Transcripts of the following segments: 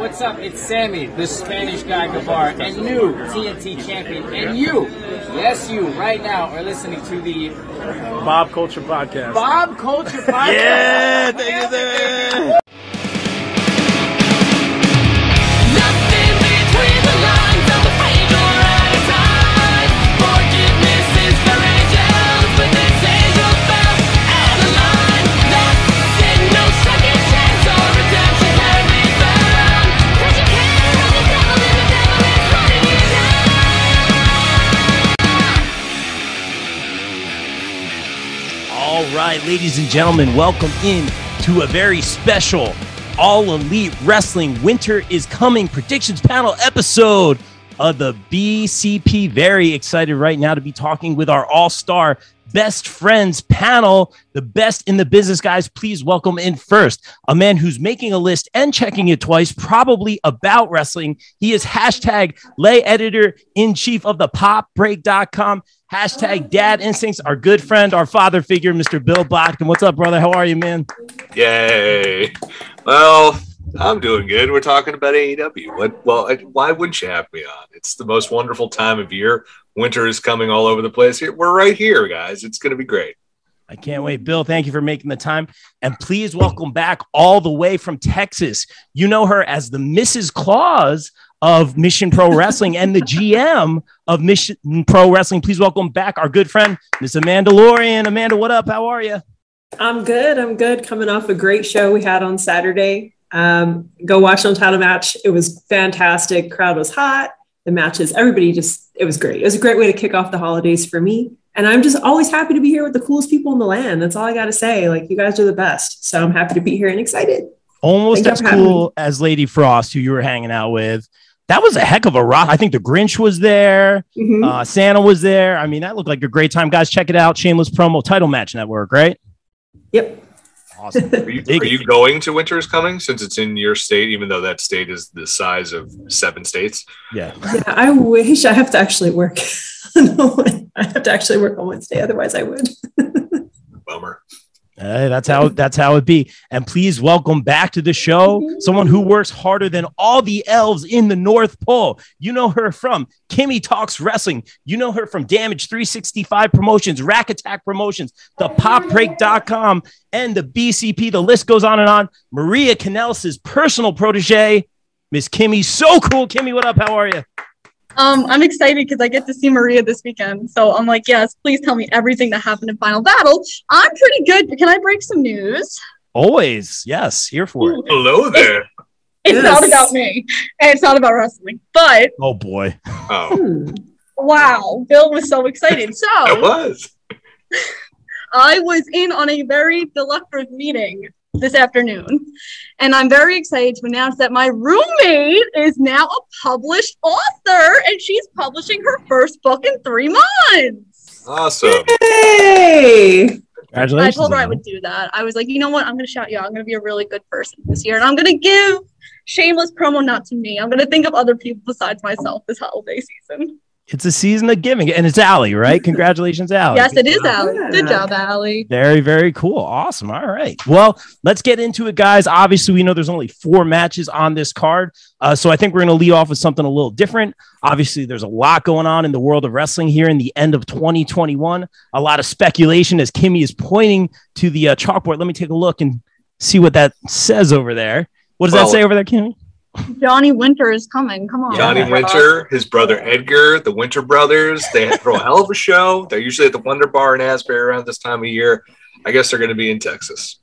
What's up? It's Sammy, the Spanish guy Guevara, and new TNT champion. And you, yes, you, right now are listening to the Bob Culture Podcast. Bob Culture Podcast. Yeah, thank you, sir. Right, ladies and gentlemen, welcome in to a very special All Elite Wrestling Winter is Coming predictions panel episode of the BCP. Very excited right now to be talking with our all star best friends panel, the best in the business, guys. Please welcome in first a man who's making a list and checking it twice, probably about wrestling. He is hashtag lay editor in chief of the popbreak.com. Hashtag dad instincts, our good friend, our father figure, Mr. Bill Bodkin. What's up, brother? How are you, man? Yay! Well, I'm doing good. We're talking about AEW. What? Well, I- why wouldn't you have me on? It's the most wonderful time of year. Winter is coming all over the place. Here, we're right here, guys. It's going to be great. I can't wait. Bill, thank you for making the time. And please welcome back all the way from Texas. You know her as the Mrs. Claus of Mission Pro Wrestling and the GM of Mission Pro Wrestling. Please welcome back our good friend, Miss Amandalorian. Amanda, what up? How are you? I'm good. I'm good. Coming off a great show we had on Saturday. Um, go watch on title match. It was fantastic. Crowd was hot. The matches, everybody just, it was great. It was a great way to kick off the holidays for me. And I'm just always happy to be here with the coolest people in the land. That's all I got to say. Like, you guys are the best. So I'm happy to be here and excited. Almost Thank as cool as Lady Frost, who you were hanging out with. That was a heck of a rock. I think the Grinch was there. Mhm. Uh, Santa was there. I mean, that looked like a great time. Guys, check it out. Shameless promo title match network, right? yep. Awesome. Are you, are you going to Winter is coming since it's in your state, even though that state is the size of seven states? yeah. Yeah, I wish I have to actually work. no, I have to actually work on Wednesday. Otherwise, I would. Bummer. That's how that's how it be. And please welcome back to the show someone who works harder than all the elves in the North Pole. You know her from Kimmy Talks Wrestling. You know her from Damage 365 Promotions, Rack Attack Promotions, the popbreak.com, and the BCP. The list goes on and on. Maria Kanellis' personal protege, Miss Kimmy. So cool. Kimmy, what up? How are you? Um, I'm excited because I get to see Maria this weekend. So I'm like, yes, please tell me everything that happened in Final Battle. I'm pretty good. Can I break some news? Always. Yes, here for it. Hello there. It's Yes. not about me, and it's not about wrestling. But Oh boy. Oh, Hmm. wow, Bill was so excited. it So was. I was in on a very delectable meeting this afternoon, and I'm very excited to announce that my roommate is now a published author, and she's publishing her first book in three months. Awesome. Hey. I told her I would do that. I was like, you know what? I'm going to shout you out. I'm going to be a really good person this year. And I'm going to give shameless promo not to me. I'm going to think of other people besides myself this holiday season. It's a season of giving, and it's Allie, right? Congratulations, Allie. yes, Good it is, job. Allie. Good job, Allie. Very, very cool. Awesome. All right. Well, let's get into it, guys. Obviously, we know there's only four matches on this card. Uh, so I think we're going to lead off with something a little different. Obviously, there's a lot going on in the world of wrestling here in the end of 2021. A lot of speculation as Kimmy is pointing to the uh, chalkboard. Let me take a look and see what that says over there. What does Well- that say over there, Kimmy? Johnny Winter is coming. Come on. Johnny Winter, his brother Edgar, the Winter Brothers. They throw a hell of a show. They're usually at the Wonder Bar in Asbury around this time of year. I guess they're going to be in Texas.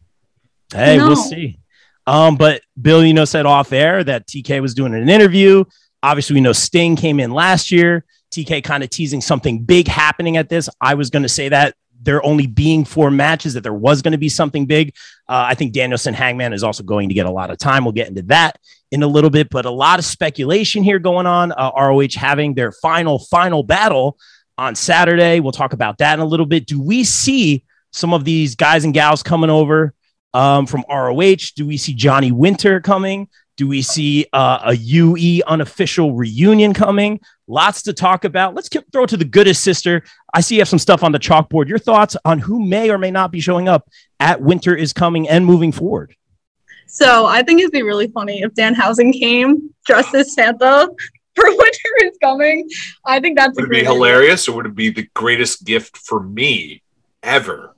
Hey, No. we'll see. Um, but Bill, you know, said off air that TK was doing an interview. Obviously, we know Sting came in last year. TK kind of teasing something big happening at this. I was going to say that there only being four matches, that there was going to be something big. Uh, I think Danielson Hangman is also going to get a lot of time. We'll get into that in a little bit, but a lot of speculation here going on. Uh, ROH having their final, final battle on Saturday. We'll talk about that in a little bit. Do we see some of these guys and gals coming over um, from ROH? Do we see Johnny Winter coming? Do we see uh, a UE unofficial reunion coming? Lots to talk about. Let's throw to the goodest sister. I see you have some stuff on the chalkboard. Your thoughts on who may or may not be showing up at Winter is coming and moving forward. So I think it'd be really funny if Danhausen came dressed as Santa for Winter is Coming. I think that's a Would it be great idea. hilarious or would it be the greatest gift for me ever?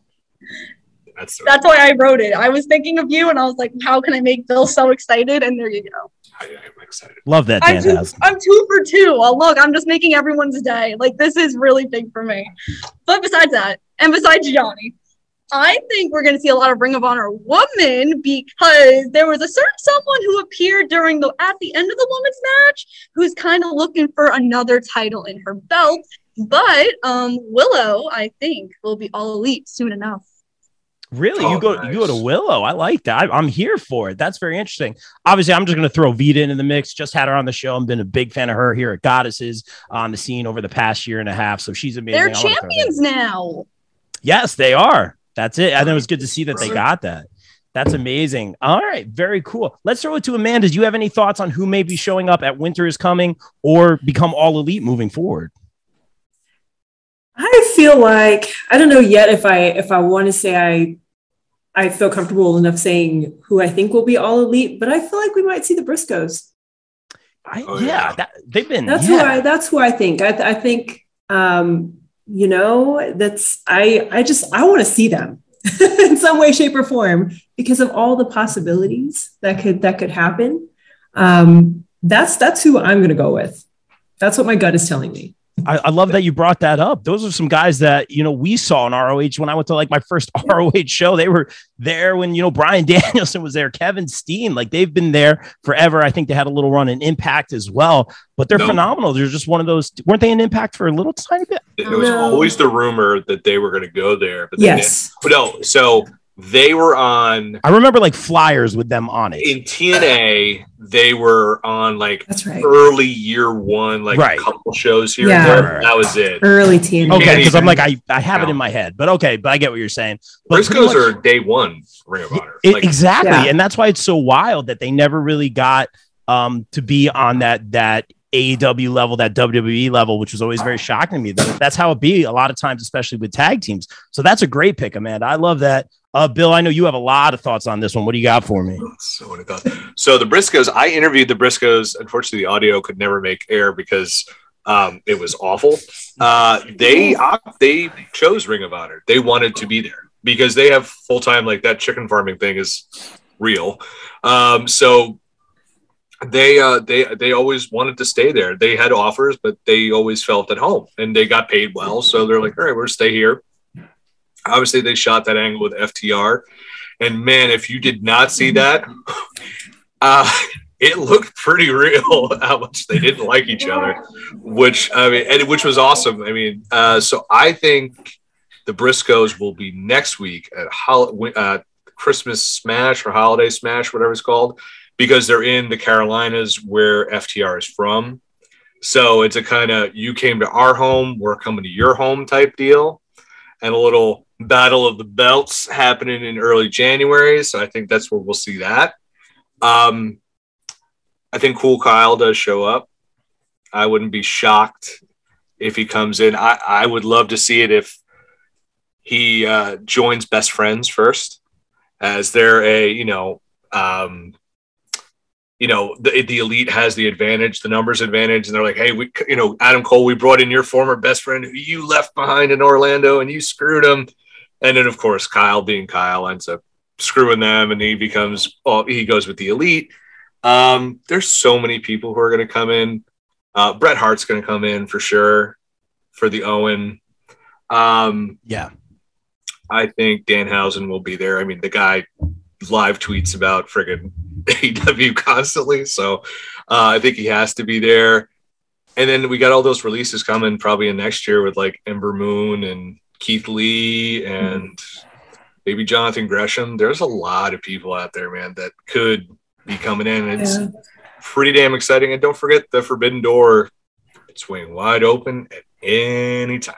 That's That's why I wrote it. I was thinking of you, and I was like, "How can I make Bill so excited?" And there you go. I, I'm excited. Love that I'm two, has. I'm two for two. Well, look, I'm just making everyone's day. Like this is really big for me. But besides that, and besides Johnny, I think we're going to see a lot of Ring of Honor women because there was a certain someone who appeared during the at the end of the women's match who's kind of looking for another title in her belt. But um, Willow, I think, will be all elite soon enough. Really, Oh, you go you go to. Willow. I like that. I, I'm here for it. That's very interesting. Obviously, I'm just going to throw Vita into the mix. Just had her on the show. I've been a big fan of her here at Goddesses on the scene over the past year and a half. So she's amazing. They're I wanna throw that in. champions now. Yes, they are. That's it. And it was good to see that they got that. That's amazing. All right, very cool. Let's throw it to Amanda. Do you have any thoughts on who may be showing up at Winter is Coming or become all elite moving forward? I feel like I don't know yet if I if I want to say I I feel comfortable enough saying who I think will be all elite, but I feel like we might see the Briscoes. I, Oh, yeah, yeah. that, they've been. That's yeah. who I that's who I think. I, I think um, you know that's I I just I want to see them in some way, shape, or form because of all the possibilities that could that could happen. Um, that's that's who I'm gonna go with. That's what my gut is telling me. I, I love that you brought that up. Those are some guys that you know we saw in ROH when I went to like my first ROH show. They were there when you know Brian Danielson was there, Kevin Steen, like they've been there forever. I think they had a little run in Impact as well, but they're No. phenomenal. They're just one of those. Weren't they in Impact for a little tiny bit? There was No. always the rumor that they were going to go there, but they Yes. didn't. But no, so they were on I remember like flyers with them on it. in TNA. They were on like That's right. early year one, like Right. a couple shows here Yeah. and there. That was it. Early teen. Okay, because I'm like I, I have it in my head, but okay, but I get what you're saying. But pretty Briscoes much- are day one Ring of Honor. It- Like, exactly, Yeah. and that's why it's so wild that they never really got um, to be on that that AEW level, that WWE level, which was always very shocking to me. That, that's how it be a lot of times, especially with tag teams. So that's a great pick, Amanda. I love that. Uh, Bill, I know you have a lot of thoughts on this one. What do you got for me? So many thoughts. So the Briscoes, I interviewed the Briscoes. Unfortunately, the audio could never make air because um, it was awful. Uh, they op- they chose Ring of Honor. They wanted to be there because they have full time like that chicken farming thing is real. Um, so they uh, they they always wanted to stay there. They had offers, but they always felt at home and they got paid well. So they're like, all right, we're stay here. Obviously, they shot that angle with FTR. And man, if you did not see that, uh, it looked pretty real how much they didn't like each other, which I mean, and which was awesome. I mean, uh, so I think the Briscoes will be next week at hol- uh, Christmas Smash or Holiday Smash, whatever it's called, because they're in the Carolinas where FTR is from. So it's a kind of you came to our home, we're coming to your home type deal, and a little battle of the belts happening in early January. So I think that's where we'll see that. Um, I think Cool Kyle does show up. I wouldn't be shocked if he comes in. I, I would love to see it if he uh, joins Best Friends first, as they're a you know um, you know the, the elite has the advantage, the numbers advantage, and they're like, hey, we you know Adam Cole, we brought in your former best friend who you left behind in Orlando and you screwed him, and then of course Kyle being Kyle ends up screwing them and he becomes well he goes with the elite. Um, there's so many people who are going to come in. Uh, Bret Hart's going to come in for sure for the Owen. Um, Yeah. I think Dan Danhausen will be there. I mean, the guy live tweets about friggin' AEW constantly, so uh, I think he has to be there. And then we got all those releases coming probably in next year with like Ember Moon and Keith Lee and maybe Jonathan Gresham. There's a lot of people out there, man, that could be coming in. It's Yeah. pretty damn exciting. And don't forget the Forbidden Door It's swing wide open at any time.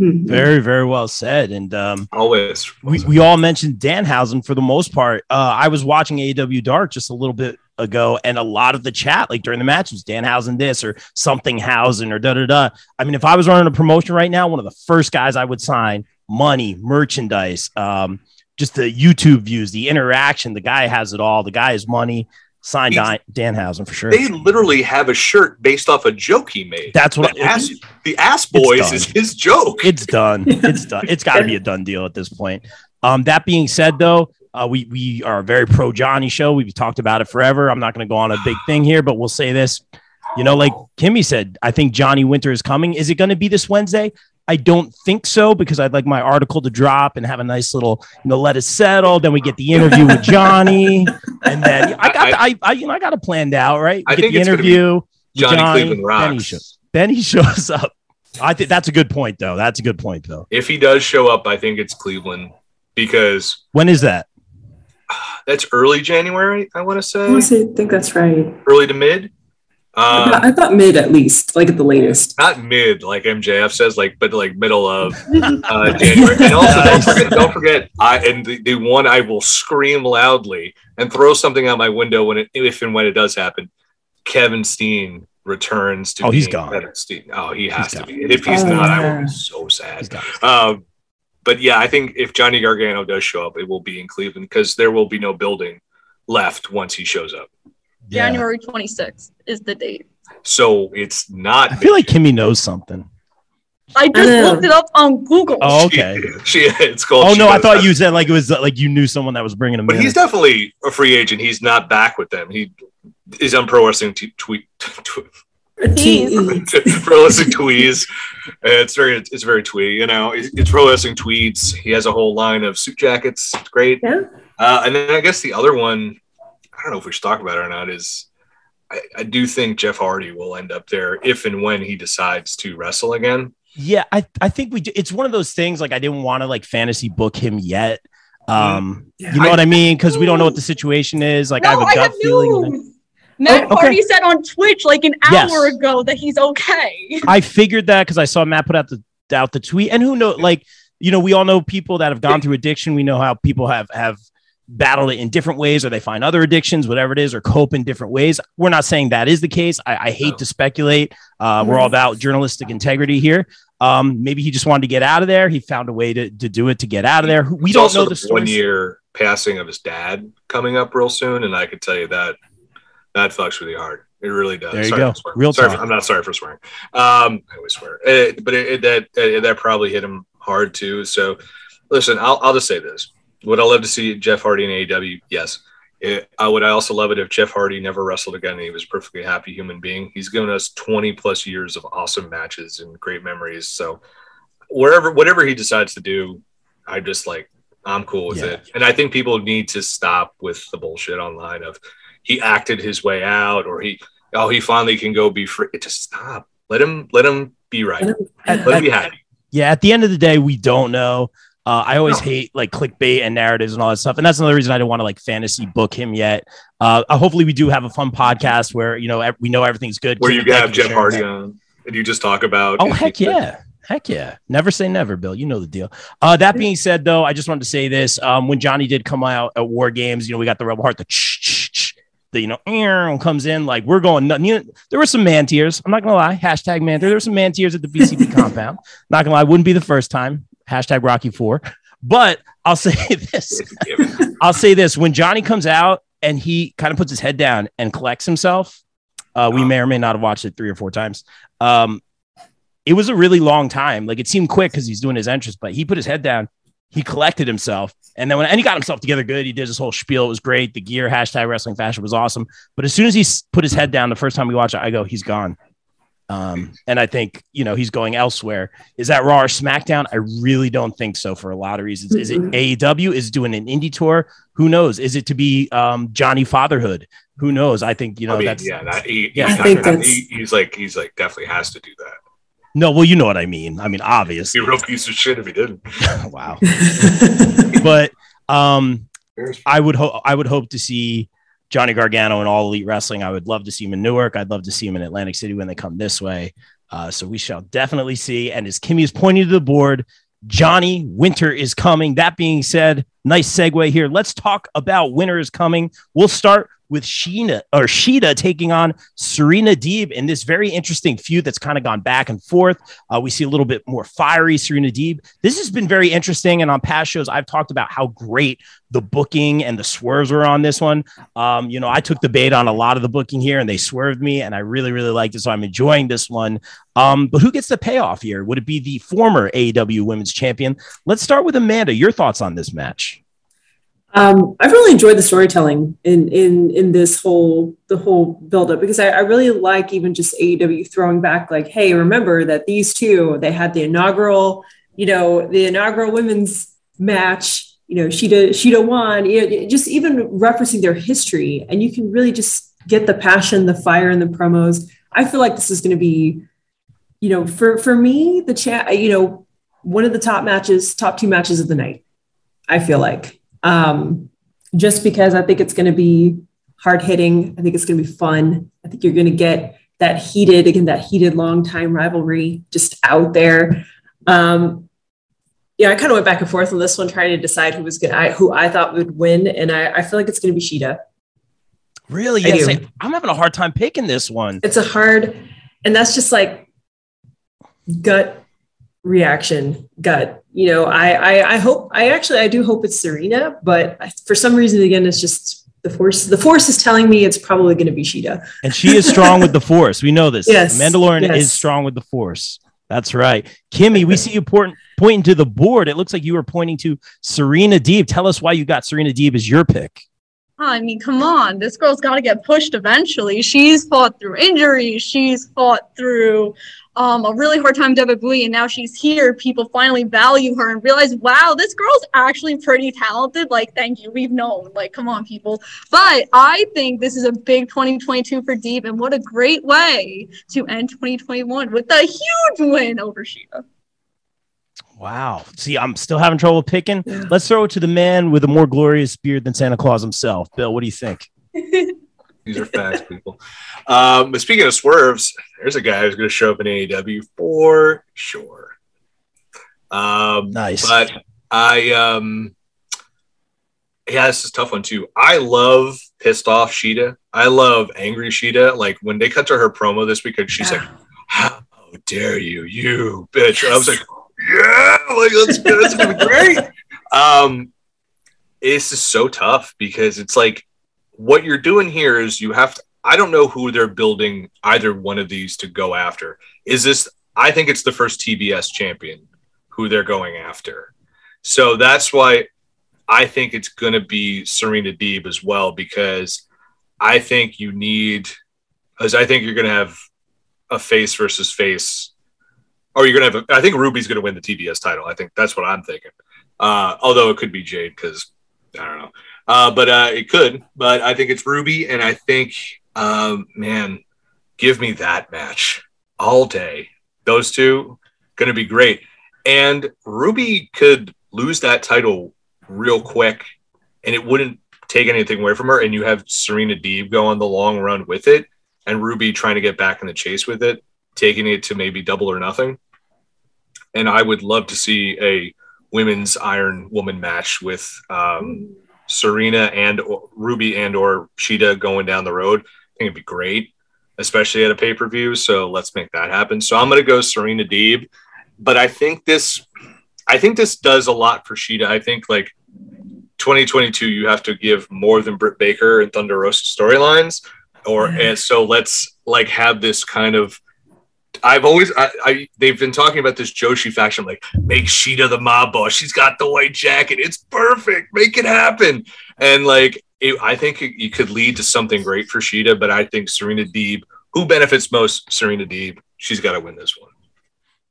Mhm. Very, very well said. And um, Always. we, we all mentioned Danhausen for the most part. Uh, I was watching AEW Dark just a little bit ago, and a lot of the chat, like during the match, was Danhausen this or something Hausen or da da da. I mean, if I was running a promotion right now, one of the first guys I would sign money, merchandise, um, just the YouTube views, the interaction. The guy has it all. The guy has money. Signed Dan, Danhausen for sure. They literally have a shirt based off a joke he made. That's what the ass, the ass boys is his joke. It's done. It's done. It's got to be a done deal at this point. Um, that being said, though, uh, we we are a very pro Johnny show. We've talked about it forever. I'm not going to go on a big thing here, but we'll say this. You know, like Kimmy said, I think Johnny Winter is coming. Is it going to be this Wednesday? I don't think so because I'd like my article to drop and have a nice little, you know, let it settle. Then we get the interview with Johnny, and then I got, I, I, you know, I got it planned out, right? I get think the it's gonna be interview. with Johnny Cleveland Benny, rocks. shows, Benny shows up. I think that's a good point, though. That's a good point, though. If he does show up, I think it's Cleveland because When is that? that's early January. I want to say I think that's right. early to mid. I, Um, thought, I thought mid at least, like at the latest. not mid like MJF says, like but like middle of uh, January. And also don't forget, don't forget, I and the, the one I will scream loudly and throw something out my window when it if and when it does happen. Kevin Steen returns to Oh, he's gone. Kevin Steen. Oh, he has He's to gone. be. And if he's Oh, not, I will be so sad. He's got Um, but yeah, I think if Johnny Gargano does show up, it will be in Cleveland because there will be no building left once he shows up. Yeah. January 26th is the date. So it's not. I feel like Kimmy knows something. I just know. looked it up on Google. Oh, okay. She, it's called. Oh she no, I thought that. you said like it was uh, like you knew someone that was bringing him But in. he's definitely a free agent. He's not back with them. He is on pro wrestling t- tweet. Tease. pro wrestling tweets. It's very it's very twee. You know, it's, it's pro wrestling tweets. He has a whole line of suit jackets. It's great. Yeah. Uh, and then I guess the other one, I don't know if we should talk about it or not, is I, I do think Jeff Hardy will end up there if and when he decides to wrestle again. yeah, I I think we. Do, it's one of those things like I didn't want to like fantasy book him yet. Um, Yeah. you know what I mean? Because we don't know what the situation is. Like I have a gut have feeling. news. Matt Oh, okay. Hardy said on Twitch like an hour Yes. ago that he's okay. I figured that because I saw Matt put out the out the tweet, and who know, like you know, we all know people that have gone through addiction. We know how people have have battled it in different ways, or they find other addictions, whatever it is, or cope in different ways. We're not saying that is the case. I, I hate No. to speculate. Uh, we're all about journalistic integrity here. Um, maybe he just wanted to get out of there. He found a way to, to do it to get out of there. We It's don't know the one year passing of his dad coming up real soon, and I could tell you that that fucks really hard. It really does. There you Sorry go. for. Real sorry talk. For, I'm not sorry for swearing. Um, I always swear, Uh, but it, it, that that probably hit him hard too. So, listen, I'll I'll just say this: Would I love to see Jeff Hardy in AEW? Yes. It, I would I also love it if Jeff Hardy never wrestled again and he was a perfectly happy human being. He's given us 20 plus years of awesome matches and great memories. So, wherever whatever he decides to do, I just like I'm cool with Yeah. it. And I think people need to stop with the bullshit online of he acted his way out or he oh he finally can go be free. Just stop. Let him let him be right. At- Let him be happy. Yeah, at the end of the day, we don't know. Uh, I always hate like clickbait and narratives and all that stuff, and that's another reason I don't want to like fantasy book him yet. Uh, uh, hopefully, we do have a fun podcast where you know we know everything's good. Where you have Jeff Hardy on and you just talk about Oh heck yeah, heck yeah! Never say never, Bill. You know the deal. Uh, that being said, though, I just wanted to say this: um, when Johnny did come out at War Games, you know, we got the Rebel Heart, the ch the you know, comes in like we're going. You know, there were some man tears. I'm not gonna lie. Hashtag man. There were some man tears at the BCB compound. Not gonna lie, wouldn't be the first time. Hashtag Rocky Four. But I'll say this. I'll say this: when Johnny comes out and he kind of puts his head down and collects himself, uh, we may or may not have watched it three or four times. Um, it was a really long time. Like it seemed quick because he's doing his entrance, but he put his head down, he collected himself, and then when and he got himself together good. He did his whole spiel. It was great. The gear hashtag wrestling fashion was awesome. But as soon as he put his head down, the first time we watched it, I go, he's gone. Um, and I think you know he's going elsewhere. Is that Raw or SmackDown? I really don't think so for a lot of reasons. Is it AEW? Is it doing an indie tour? Who knows? Is it to be um, Johnny Fatherhood? Who knows? I think you know I mean, that's yeah, that, he, Yeah, he's, I think gonna- that's- he- he's like he's like definitely has to do that. no. Well, you know what I mean. I mean, He's obviously. a real piece of shit if he didn't. wow. but um, I would hope I would hope to see Johnny Gargano and all elite wrestling. I would love to see him in Newark. I'd love to see him in Atlantic City when they come this way. Uh, so we shall definitely see. And as Kimmy is pointing to the board, Johnny Winter is coming. That being said, nice segue here. Let's talk about Winter is coming. We'll start with Sheena or Shida taking on Serena Deeb in this very interesting feud that's kind of gone back and forth. Uh, we see a little bit more fiery Serena Deeb. This has been very interesting. And on past shows, I've talked about how great the booking and the swerves were on this one. Um, you know, I took the bait on a lot of the booking here and they swerved me, and I really, really liked it. So I'm enjoying this one. Um, but who gets the payoff here? Would it be the former AEW Women's Champion? Let's start with Amanda. Your thoughts on this match? Um, I've really enjoyed the storytelling in in in this whole the whole buildup because I, I really like even just AEW throwing back like, hey, remember that these two they had the inaugural, you know, the inaugural women's match. You know, Shida Shida won. You know, just even referencing their history, and you can really just get the passion, the fire, in the promos. I feel like this is going to be, you know, for for me, the chat. You know, one of the top matches, top two matches of the night. I feel like um, just because I think it's going to be hard hitting. I think it's going to be fun. I think you're going to get that heated, again, that heated long time rivalry just out there. Um, yeah, I kind of went back and forth on this one, trying to decide who was going to, who I thought would win. And I, I feel like it's going to be Shida. Really? I Yes. I, I'm having a hard time picking this one. It's a hard, and that's just like gut reaction, gut. You know, I, I, I hope, I actually, I do hope it's Serena, but I, for some reason, again, it's just the force. The force is telling me it's probably going to be Shida. And she is strong with the force. We know this. Yes, Mandalorian yes. is strong with the force. That's right. Kimmy, we see you point, pointing to the board. It looks like you were pointing to Serena Deeb. Tell us why you got Serena Deeb as your pick. I mean, come on, this girl's got to get pushed eventually. She's fought through injuries. She's fought through um, a really hard time WWE, and now she's here. People finally value her and realize, wow, this girl's actually pretty talented. Like, thank you, we've known. Like, come on, people. But I think this is a big 2022 for Deeb, and what a great way to end 2021 with a huge win over Shida. Wow. See, I'm still having trouble picking. Let's throw it to the man with a more glorious beard than Santa Claus himself. Bill, what do you think? These are facts, people. Um, but speaking of swerves, there's a guy who's going to show up in AEW for sure. Um, Nice. But I, um, yeah, this is a tough one too. I love pissed off Shida. I love angry Shida. Like when they cut to her promo this week, and she's like, "How dare you, you bitch!" I was like, "Yeah, like that's that's gonna be great." Um, this is so tough because it's like what you're doing here is you have to. I don't know who they're building either one of these to go after. Is this? I think it's the first TBS champion who they're going after. So that's why I think it's going to be Serena Deeb as well because I think you need, as I think you're going to have a face versus face, or you're going to have. A, I think Ruby's going to win the TBS title. I think that's what I'm thinking. Uh, although it could be Jade because I don't know, uh, but uh, it could. But I think it's Ruby, and I think, um, man, give me that match all day. Those two going to be great, and Ruby could lose that title real quick, and it wouldn't take anything away from her. And you have Serena Deeb go on the long run with it, and Ruby trying to get back in the chase with it, taking it to maybe double or nothing. And I would love to see a women's Iron Woman match with um, Serena and or, Ruby and or Shida going down the road. I think it'd be great, especially at a pay per view. So let's make that happen. So I'm gonna go Serena Deeb, but I think this, I think this does a lot for Shida. I think like 2022, you have to give more than Britt Baker and Thunder Rosa storylines, or mm-hmm. and so let's like have this kind of. I've always I, I they've been talking about this Joshi faction like make Shida the mob boss. She's got the white jacket. It's perfect. Make it happen. And like it, I think it, it could lead to something great for Shida. But I think Serena Deeb, who benefits most, Serena Deeb. She's got to win this one.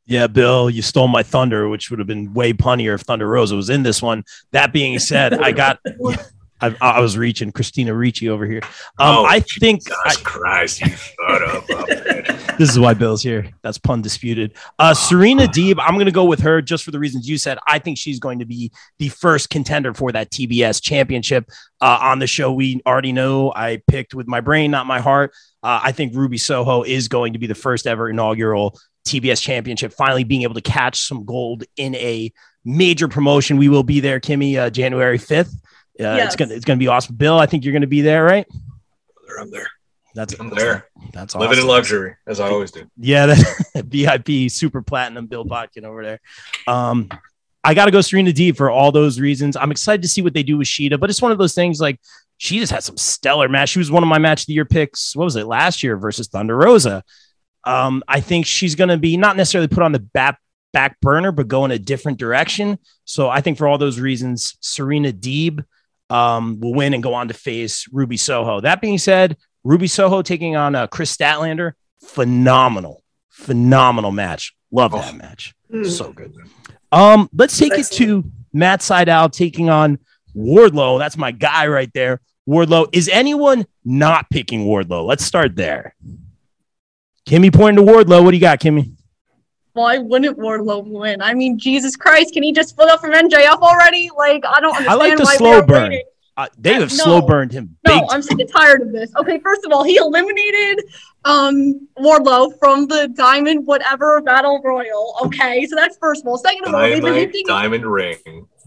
Yeah, Bill, you stole my thunder, which would have been way punnier if Thunder Rosa was in this one. That being said, I got. I, I was reaching Christina Ricci over here. Um, Oh, I think Jesus I- Christ, you thought of this is why Bill's here. That's pun disputed. Uh, Serena Deeb, I'm going to go with her just for the reasons you said. I think she's going to be the first contender for that TBS championship. Uh, on the show, we already know I picked with my brain, not my heart. Uh, I think Ruby Soho is going to be the first ever inaugural TBS championship, finally being able to catch some gold in a major promotion. We will be there, Kimmy, uh, January 5th. Uh, It's gonna it's gonna be awesome. Bill, I think you're gonna be there, right? brother. I'm there. That's I'm there. That's Living in luxury, as I always do. Yeah, that VIP super platinum Bill Bodkin over there. Um, I got to go Serena Deeb for all those reasons. I'm excited to see what they do with Shida, but it's one of those things like she just had some stellar match. She was one of my match of the year picks. What was it last year versus Thunder Rosa? Um, I think she's going to be not necessarily put on the back back burner, but go in a different direction. So I think for all those reasons, Serena Deeb um, will win and go on to face Ruby Soho. That being said, Ruby Soho taking on uh, Kris Statlander, phenomenal, phenomenal match. Love that Oh. match. Hmm. So good. Um, let's take it to Matt Sydal taking on Wardlow. That's my guy right there. Wardlow. Is anyone not picking Wardlow? Let's start there. Kimmy pointing to Wardlow. What do you got, Kimmy? Why wouldn't Wardlow win? I mean, Jesus Christ, can he just split up from MJF already? Like, I don't understand. I like the why slow burn. Uh, they have No. slow burned him. No, I'm sick and tired of this. Okay, first of all, he eliminated um Wardlow from the Diamond whatever Battle Royal. Okay, so that's first of all. Second of all, they've been hinting. Diamond Ring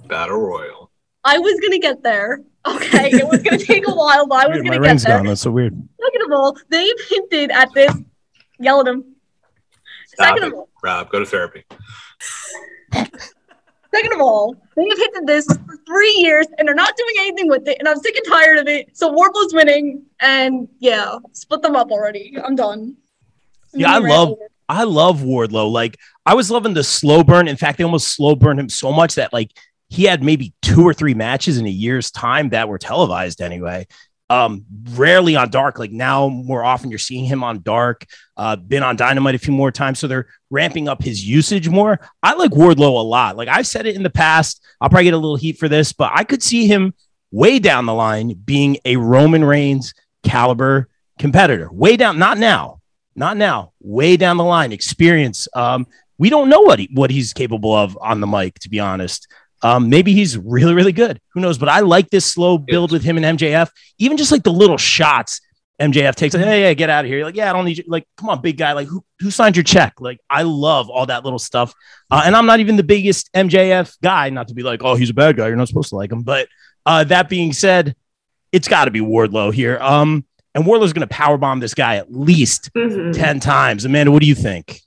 Battle Royal. I was gonna get there. Okay, it was gonna take a while, but I was Weird, gonna get ring's there. gone. That's so weird. Second of all, they've hinted at this. Yell at him. Stop Second it. of all, Rob, go to therapy. Second of all, they have hinted this for three years and they're not doing anything with it, and I'm sick and tired of it. So Wardlow's winning, and yeah, split them up already. I'm done. Yeah, I Me love- ranting. I love Wardlow. Like I was loving the slow burn. In fact, they almost slow burned him so much that like he had maybe two or three matches in a year's time that were televised anyway. Um, rarely on dark. Like now, more often you're seeing him on dark. Uh, been on Dynamite a few more times, so they're ramping up his usage more. I like Wardlow a lot. Like I've said it in the past. I'll probably get a little heat for this, but I could see him way down the line being a Roman Reigns caliber competitor. Way down, not now, not now, way down the line. Experience. Um, we don't know what he, what he's capable of on the mic, to be honest. Um, maybe he's really, really good. Who knows? But I like this slow build with him and MJF. Even just like the little shots MJF takes. Like, hey, yeah, get out of here. You're like, yeah, I don't need you. Like, come on, big guy. Like, who who signed your check? Like, I love all that little stuff. Uh, and I'm not even the biggest MJF guy. Not to be like, oh, he's a bad guy. You're not supposed to like him. But uh, that being said, it's got to be Wardlow here. Um, and Wardlow's going to powerbomb this guy at least Mhm. 10 times. Amanda, what do you think?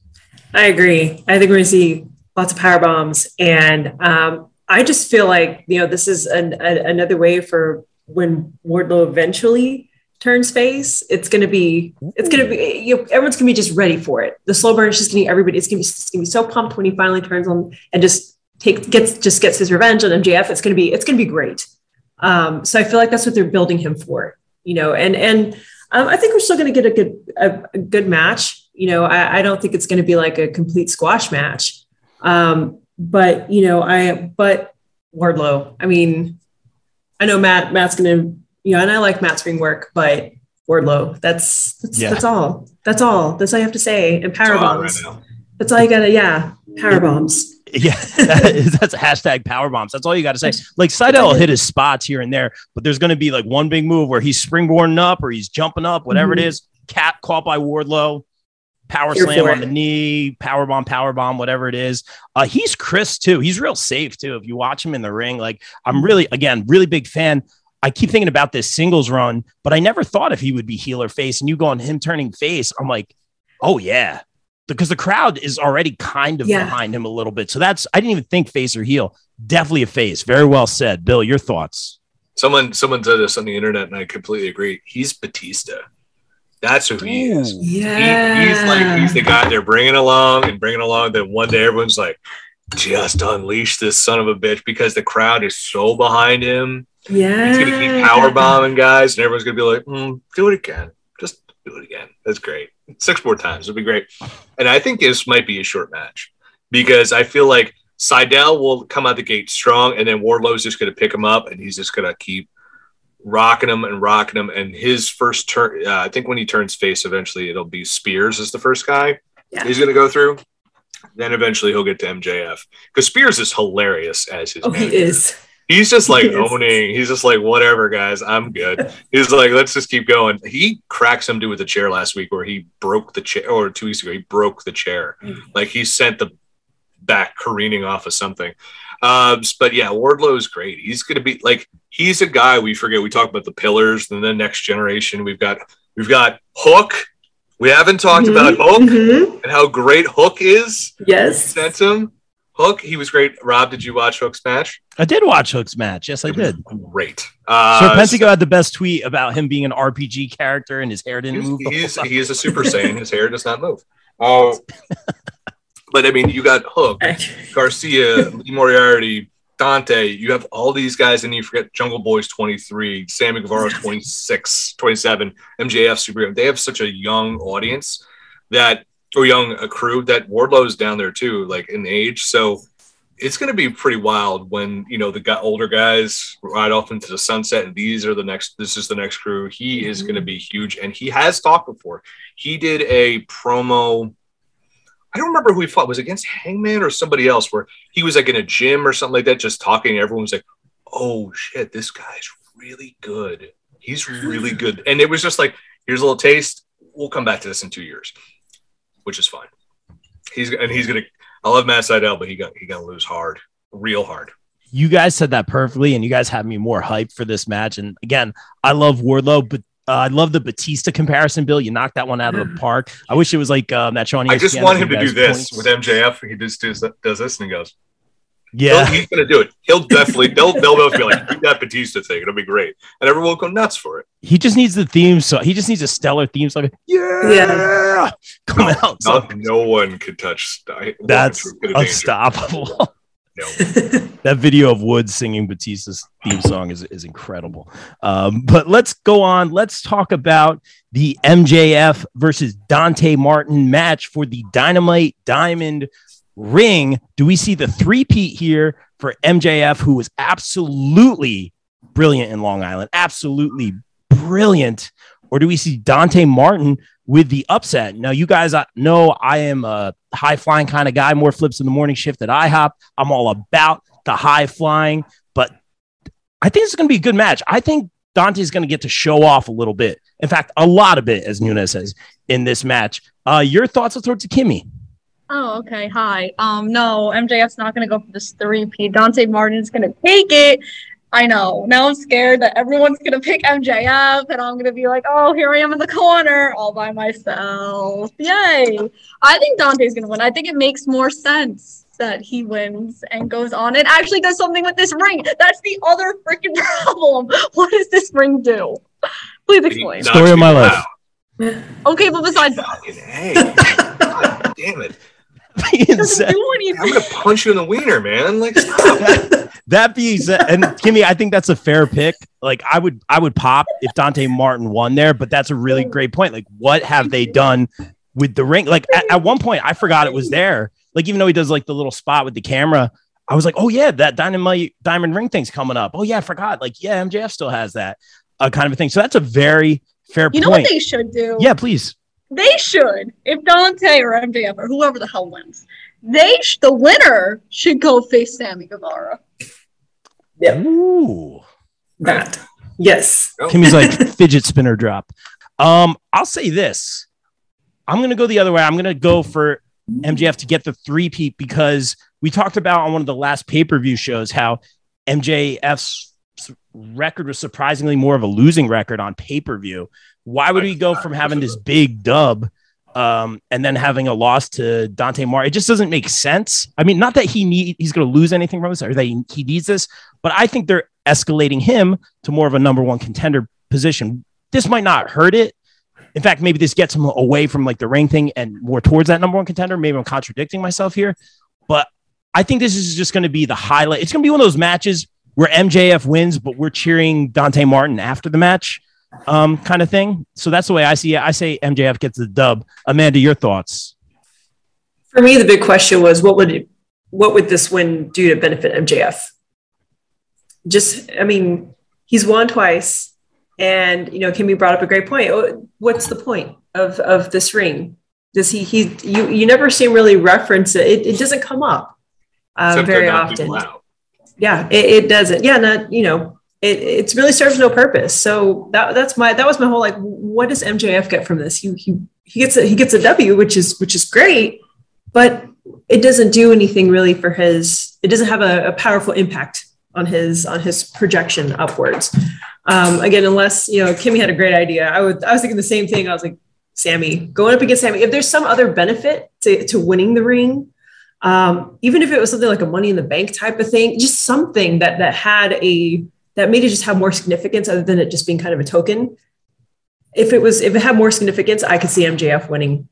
I agree. I think we're going to see lots of power bombs, and um, I just feel like you know this is an, a, another way for when Wardlow eventually turns face. It's going to be. It's to be. You know, everyone's going to be just ready for it. The slow burn is just to be everybody. It's going to be. So pumped when he finally turns on and just take gets just gets his revenge on MJF. It's going to be. It's to be great. Um, so I feel like that's what they're building him for. You know, and and um, I think we're still going to get a good a, a good match. You know, I, I don't think it's going to be like a complete squash match. Um, but you know, I but Wardlow. I mean, I know Matt. Matt's going to you know, and I like Matt's ring work, but Wardlow. That's that's Yeah. that's all. That's all. That's all you have to say. And power It's bombs. right. That's all you gotta. Yeah, power bombs. Yeah, that is- that's a hashtag power bombs. That's all you got to say. Like Sydal will hit his spots here and there, but there's going to be like one big move where he's springboarding up or he's jumping up, whatever it Mhm. is. Cat caught by Wardlow, power Here slam on the knee, power bomb, power bomb, whatever it is. Uh, he's Chris too. He's real safe too. If you watch him in the ring, like I'm really, again, really big fan. I keep thinking about this singles run, but I never thought if he would be heel or face. And you go on him turning face, I'm like, oh yeah, because the crowd is already kind of Yeah. behind him a little bit. So that's I didn't even think face or heel. Definitely a face. Very well said, Bill. Your thoughts? Someone someone said this on the internet, and I completely agree. He's Batista. That's who he is. He- Yeah, he's like he's the guy they're bringing along and bringing along. That one day everyone's like, just unleash this son of a bitch because the crowd is so behind him. yeah. He's gonna keep power bombing guys, and everyone's gonna be like, mm, do it again. Just do it again. That's great. Six more times. It'll be great. And I think this might be a short match because I feel like Sydal will come out the gate strong, and then Wardlow's just gonna pick him up, and he's just gonna keep rocking him and rocking him. And his first turn, uh, I think when he turns face, eventually it'll be Spears as the first guy Yeah. he's gonna go through. Then eventually he'll get to MJF because Spears is hilarious as his. Oh, he is. He's just like He owning. He's just like, whatever, guys, I'm good. He's like, let's just keep going. He cracked some dude with a chair last week where he broke the chair, or two weeks ago, he broke the chair. Mm. Like he sent the back careening off of something. Um, but yeah, Wardlow is great. He's going to be like he's a guy we forget. We talk about the pillars, and the next generation we've got we've got Hook. We haven't talked Mhm, about Hook mhm. and how great Hook is. Yes. Sent him Hook. He was great. Rob, did you watch Hook's match? I did watch Hook's match. Yes, I It was did. Great. Uh, Serpentico had the best tweet about him being an RPG character and his hair didn't He's, move. the whole he's, he is a Super Saiyan. His hair does not move. Oh, but I mean, you got Hook, Garcia, Lee Moriarty, Dante. You have all these guys, and you forget Jungle Boy's 23, Sammy Guevara's 26, 27, MJF, Super. They have such a young audience that, or young a crew that Wardlow's down there too, like in age. So it's going to be pretty wild when you know the guy, older guys ride off into the sunset, and these are the next. This is the next crew. He is going to mm-hmm. be huge, and he has talked before. He did a promo. I don't remember who he fought. Was it against Hangman or somebody else? Where he was like in a gym or something like that, just talking. Everyone was like, "Oh shit, this guy's really good. He's really good." And it was just like, "Here's a little taste. We'll come back to this in two years," which is fine. He's and he's gonna. I love Matt Sydal, but he got he gonna lose hard, real hard. you guys said that perfectly, and you guys have me more hyped for this match. And again, I love Wardlow, but uh, I love the Batista comparison, Bill. You knocked that one out of the park. I wish it was like um, that show on I just want him to do this points. with MJF. He just does, does this and he goes, Yeah, he's going to do it. He'll definitely, they'll, they'll both be like, do that Batista thing. It'll be great. And everyone will go nuts for it. he just needs the theme song. He just needs a stellar theme song. Yeah, Yeah. coming out. No, no one could touch that's Walking Through Pit of Danger. unstoppable. No. that video of Woods singing Batista's theme song is, is incredible. Um, but let's go on. Let's talk about the MJF versus Dante Martin match for the Dynamite Diamond ring. Do we see the three-peat here for MJF, who was absolutely brilliant in Long Island? Absolutely brilliant. Or do we see Dante Martin with the upset? Now, you guys uh, know I am a high flying kind of guy, more flips in the morning shift at IHOP. I'm all about the high flying, but I think it's going to be a good match. I think Dante's going to get to show off a little bit. In fact, a lot of it, as Nunez says, in this match. Uh, your thoughts? Let's to Kimmy. Oh, okay. Hi. Um, no, MJF's not gonna go for this three-peat. Dante Martin's gonna take it. I know. Now I'm scared that everyone's gonna pick MJF, and I'm gonna be like, oh, here I am in the corner all by myself. Yay! I think Dante's gonna win. I think it makes more sense that he wins and goes on and actually does something with this ring. That's the other freaking problem. What does this ring do? Please explain. Story of my life. Okay, but besides that, Fucking A. God damn it. It doesn't do. I'm going to punch you in the wiener, man. Like, stop. that being said, and Kimmy, I think that's a fair pick. Like I would, I would pop if Dante Martin won there, but that's a really great point. Like, what have they done with the ring? Like at, at one point, I forgot it was there. Like even though he does like the little spot with the camera, I was like, oh yeah, that dynamite diamond ring thing's coming up. Oh yeah, I forgot. Like yeah, MJF still has that uh, kind of a thing. So that's a very fair You know point. what they should do? yeah, please. They should, if Dante or MJF or whoever the hell wins, they sh- the winner should go face Sammy Guevara. Yeah. Ooh. That. Yes. Kimmy's like fidget spinner drop. Um, I'll say this. I'm gonna go the other way. I'm gonna go for MJF to get the three peat because we talked about on one of the last pay per view shows how MJF's record was surprisingly more of a losing record on pay per view. Why would we go from having this big dub um, and then having a loss to Dante Martin? It just doesn't make sense. I mean, not that he need he's going to lose anything from this or that he, he needs this, but I think they're escalating him to more of a number one contender position. This might not hurt it. In fact, maybe this gets him away from like the ring thing and more towards that number one contender. Maybe I'm contradicting myself here, but I think this is just going to be the highlight. It's going to be one of those matches where MJF wins, but we're cheering Dante Martin after the match, um, kind of thing. So that's the way I see it. I say MJF gets the dub. Amanda, your thoughts? For me, the big question was what would it, what would this win do to benefit MJF? Just, I mean, he's won twice, and you know, Kimmy brought up a great point. Oh, What's the point of of this ring? Does he he you you never see him really reference it? It, it doesn't come up uh, very often. Yeah, it, it doesn't. Yeah, not you know. It it's really serves no purpose. So that that's my that was my whole like. What does MJF get from this? He he he gets a he gets a W, which is which is great, but it doesn't do anything really for his. It doesn't have a, a powerful impact on his on his projection upwards. Um, again, unless you know Kimmy had a great idea, I would. I was thinking the same thing. I was like, Sammy going up against Sammy. If there's some other benefit to to winning the ring, um, even if it was something like a Money in the Bank type of thing, just something that that had a that made it just have more significance other than it just being kind of a token. If it was if it had more significance, I could see MJF winning.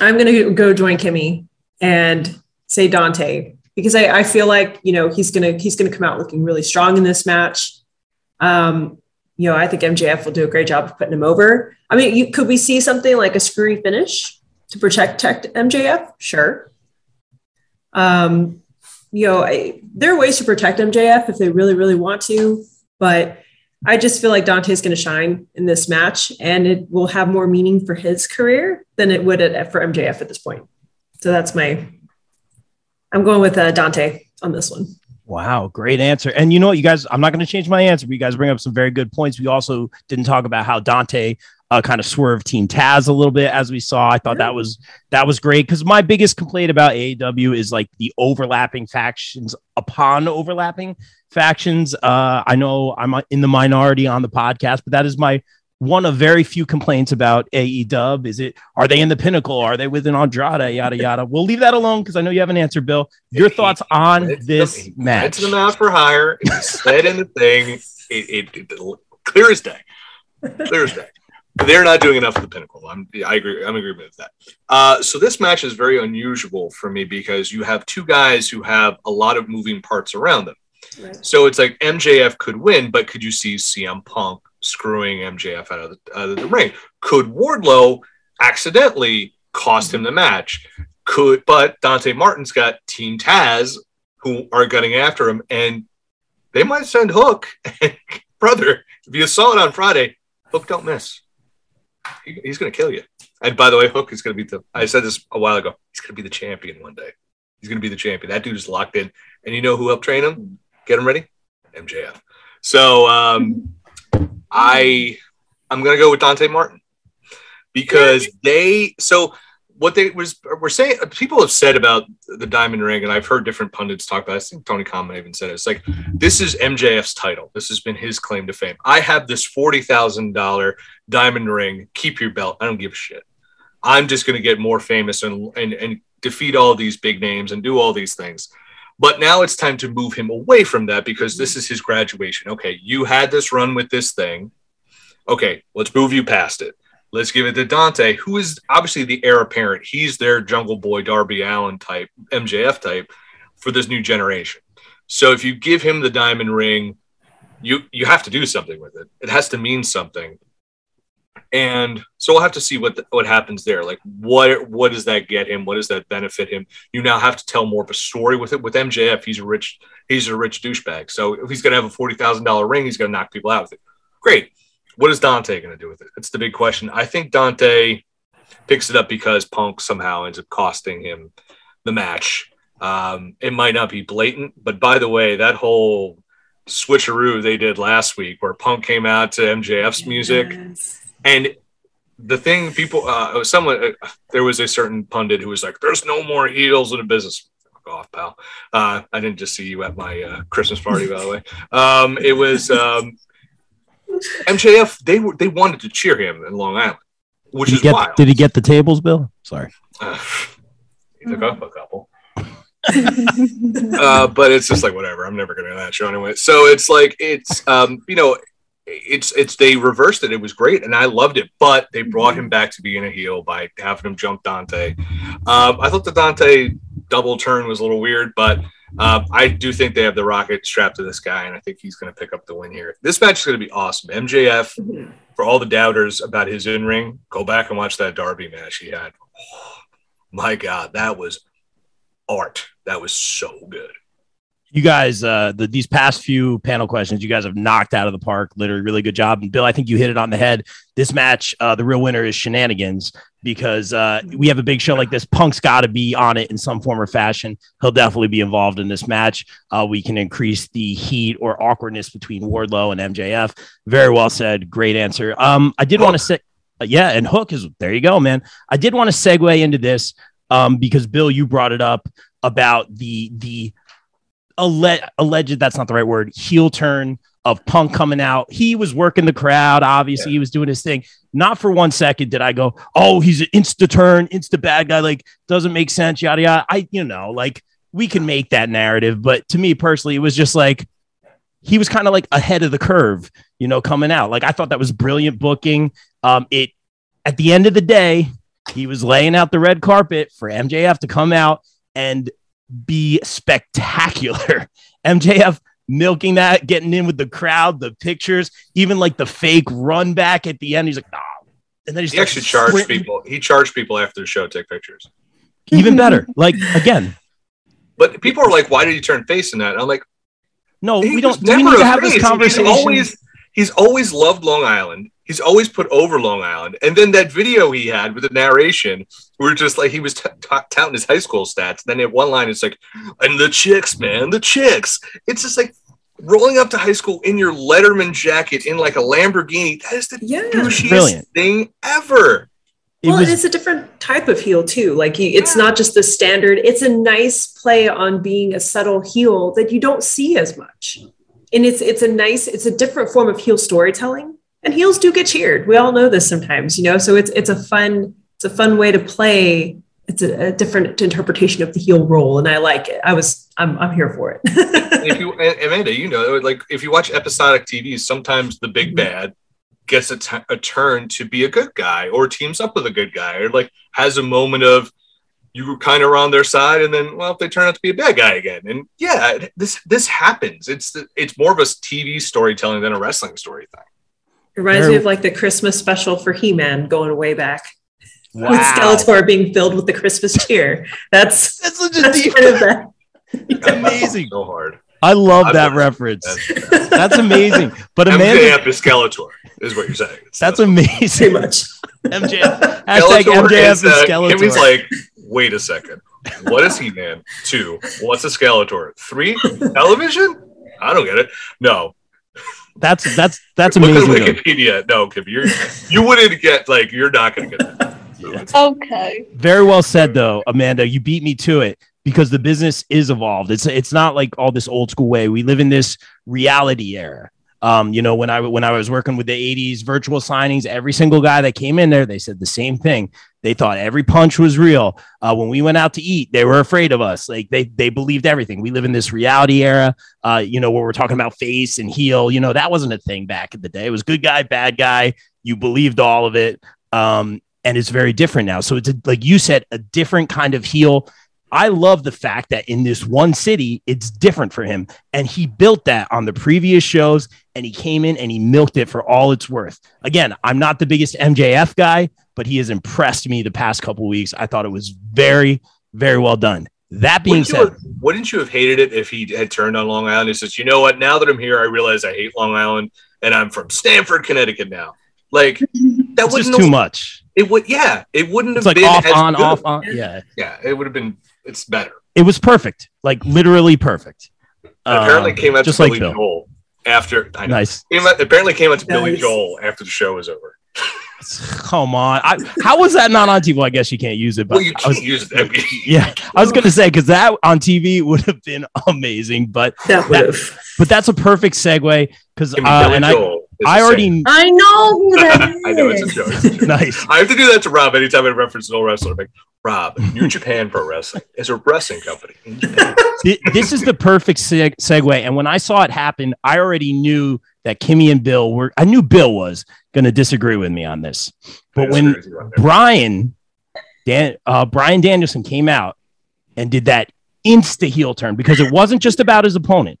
I'm gonna go join Kimmy and say Dante because I, I feel like you know he's gonna he's gonna come out looking really strong in this match. Um, you know, I think MJF will do a great job of putting him over. I mean, you, could we see something like a screwy finish to protect, protect MJF? Sure. Um, you know, I, there are ways to protect MJF if they really, really want to, but I just feel like Dante's going to shine in this match, and it will have more meaning for his career than it would at, for MJF at this point. So that's my. I'm going with uh, Dante on this one. Wow, great answer. And you know what, you guys, I'm not going to change my answer, but you guys bring up some very good points. We also didn't talk about how Dante uh, kind of swerved Team Taz a little bit as we saw. I thought that was that was great because my biggest complaint about AEW is like the overlapping factions upon overlapping factions. Uh, I know I'm in the minority on the podcast, but that is my one of very few complaints about AEW. Is it are they in the pinnacle? Are they within Andrade? Yada yada. We'll leave that alone because I know you have an answer, Bill. Your thoughts on It's this the, match? It's them out for hire. It's said in the thing. It, it, it- clear as day. Clear as day. They're not doing enough for the pinnacle. I'm I agree. I'm agreement with that. Uh, so this match is very unusual for me because you have two guys who have a lot of moving parts around them. Right. So it's like MJF could win, but could you see CM Punk screwing MJF out of the, out of the ring? Could Wardlow accidentally cost him the match? Could but Dante Martin's got Team Taz who are gunning after him, and they might send Hook. Brother, if you saw it on Friday, Hook don't miss. He- he's going to kill you. And by the way, Hook is going to be the. I said this a while ago. He's going to be the champion one day. He's going to be the champion. That dude is locked in. And you know who helped train him? Get him ready? MJF. So um, I I'm to go with Dante Martin. Because they so what they was were saying people have said about the diamond ring and i've heard different pundits talk about it. i think tony khan even said it. it's like this is mjf's title. This has been his claim to fame. I have this $40000 diamond ring. Keep your belt. I don't give a shit. I'm just to get more famous and, and and defeat all these big names and do all these things but now it's time to move him away from that because this is his graduation okay you had this run with this thing okay let's move you past it Let's give it to Dante, who is obviously the heir apparent. He's their Jungle Boy, Darby Allin type, MJF type for this new generation. So if you give him the diamond ring, you you have to do something with it. It has to mean something. And so we'll have to see what the, what happens there. Like what what does that get him? What does that benefit him? You now have to tell more of a story with it. With MJF, he's a rich he's a rich douchebag. So if he's gonna have a forty thousand dollar ring, he's gonna knock people out with it. Great. What is Dante going to do with it? That's the big question. I think Dante picks it up because Punk somehow ends up costing him the match. Um, it might not be blatant, but by the way, that whole switcheroo they did last week where Punk came out to MJF's music Yes. And the thing people uh it was someone uh, there was a certain pundit who was like there's no more heels in the business Fuck off pal uh i didn't just see you at my uh, christmas party by the way um it was um mjf they were they wanted to cheer him in long island which Did he, is get, wild did he get the tables, Bill? Sorry. uh, he took off a couple uh, but it's just like whatever. I'm never going to that show anyway. So it's like it's um, you know, it's it's they reversed it. It was great, and I loved it. But they brought him back to being a heel by having him jump Dante. Um, I thought the Dante double turn was a little weird, but um, I do think they have the rocket strapped to this guy, and I think he's going to pick up the win here. This match is going to be awesome. MJF, for all the doubters about his in ring, go back and watch that Darby match he had. my God, that was art. That was so good. You guys, uh, the, these past few panel questions, you guys have knocked out of the park. Literally, really good job. And Bill, I think you hit it on the head. This match, uh, the real winner is shenanigans because uh, we have a big show like this. Punk's got to be on it in some form or fashion. He'll definitely be involved in this match. Uh, we can increase the heat or awkwardness between Wardlow and MJF. Very well said. Great answer. Um, I did want to say, uh, yeah, and Hook is there. You go, man. I did want to segue into this. um, because Bill, you brought it up about the the alle- alleged that's not the right word heel turn of Punk coming out. He was working the crowd. Obviously, he was doing his thing. Not for one second did I go, "Oh, he's an insta turn, insta bad guy." Like doesn't make sense. Yada yada. I you know like we can make that narrative, but to me personally, it was just like he was kind of like ahead of the curve, you know, coming out. Like I thought that was brilliant booking. Um, it at the end of the day, he was laying out the red carpet for MJF to come out and be spectacular. MJF milking that, getting in with the crowd, the pictures, even like the fake run back at the end. He's like, nah. And then he, actually charged sprinting. people. He charged people after the show to take pictures. Even better. Like again, But people are like, "Why did he turn face in that?" And I'm like, no, we don't. we need to have this conversation? He's always he's always loved Long Island. He's always put over Long Island. And then that video he had with the narration, where just like he was t- t- touting his high school stats. Then at one line, it's like, "And the chicks, man, the chicks." It's just like rolling up to high school in your Letterman jacket in like a Lamborghini. That is the Yeah. douchiest Brilliant. thing ever. it well, was it's a different type of heel too. Like you, it's not just the standard. It's a nice play on being a subtle heel that you don't see as much, and it's it's a nice, it's a different form of heel storytelling. And heels do get cheered. We all know this sometimes, you know. So it's it's a fun it's a fun way to play. It's a, a different interpretation of the heel role, and I like it. I was I'm I'm here for it. if you Amanda, you know, like if you watch episodic TV, sometimes the big mm-hmm. bad gets a, t- a turn to be a good guy, or teams up with a good guy, or like has a moment of you were kind of on their side, and then well, if they turn out to be a bad guy again, and yeah, this this happens. It's the, it's more of a TV storytelling than a wrestling story thing. It reminds Very- me of like the Christmas special for He-Man going way back. With. Skeletor being filled with the Christmas cheer. That's That's such a that's deep. kind of that. amazing. So hard. I love I that love- reference. That's, That's amazing. But Amanda, MJF is Skeletor, is what you're saying. It's that's not- Pretty amazing. much. MJF. Hashtag Skeletor MJF is, is uh, Skeletor. Kimmy's like, wait a second. What is He Man? Two. What's a Skeletor? Three? Television? I don't get it. No. That's that's that's Look amazing. at though. Wikipedia. No, Kimmy, you're you wouldn't get like you're not gonna get that. Okay. Very well said, though, Amanda. You beat me to it because the business is evolved. It's it's not like all this old school way. We live in this reality era. Um, you know, when I when I was working with the '80s virtual signings, every single guy that came in there, they said the same thing. They thought every punch was real. Uh, when we went out to eat, they were afraid of us. Like they they believed everything. We live in this reality era. Uh, you know, where we're talking about face and heel. You know, that wasn't a thing back in the day. It was good guy, bad guy. You believed all of it. Um, and it's very different now. So it's a, like you said, a different kind of heel. I love the fact that in this one city, it's different for him. And he built that on the previous shows and he came in and he milked it for all it's worth. Again, I'm not the biggest MJF guy, but he has impressed me the past couple weeks. I thought it was very, very well done. That being Wouldn't you, said, have, wouldn't you have hated it if he had turned on Long Island? He says, you know what? Now that I'm here, I realize I hate Long Island and I'm from Stamford, Connecticut now. Like that wouldn't too much. It would, yeah, it wouldn't It's have like been off, on, off, on. Yeah. Yeah, it would have been. It's better. It was perfect. Like literally perfect. apparently, Um, came out just to like Billy Bill. Joel after. I know. Nice. Came out, apparently, came out to Billy Joel after the show was over. Come on. I, how was that not on TV? Well, I guess you can't use it, but Well, you can't was, use it. I mean, yeah, I was going to say because that on TV would have been amazing, but That would have. but that's a perfect segue because uh, Billy and I Joel is I a already saint. I know who that is. I know it's a joke. It's a joke. nice. I have to do that to Rob anytime I reference an old wrestler. I'm like, Rob, New Japan Pro Wrestling is a wrestling company in Japan. Th- this is the perfect seg- segue, and when I saw it happen, I already knew that Kimmy and Bill were. I knew Bill was going to disagree with me on this, but when disagree with you on that. Brian Dan uh, Brian Danielson came out and did that insta heel turn because it wasn't just about his opponent.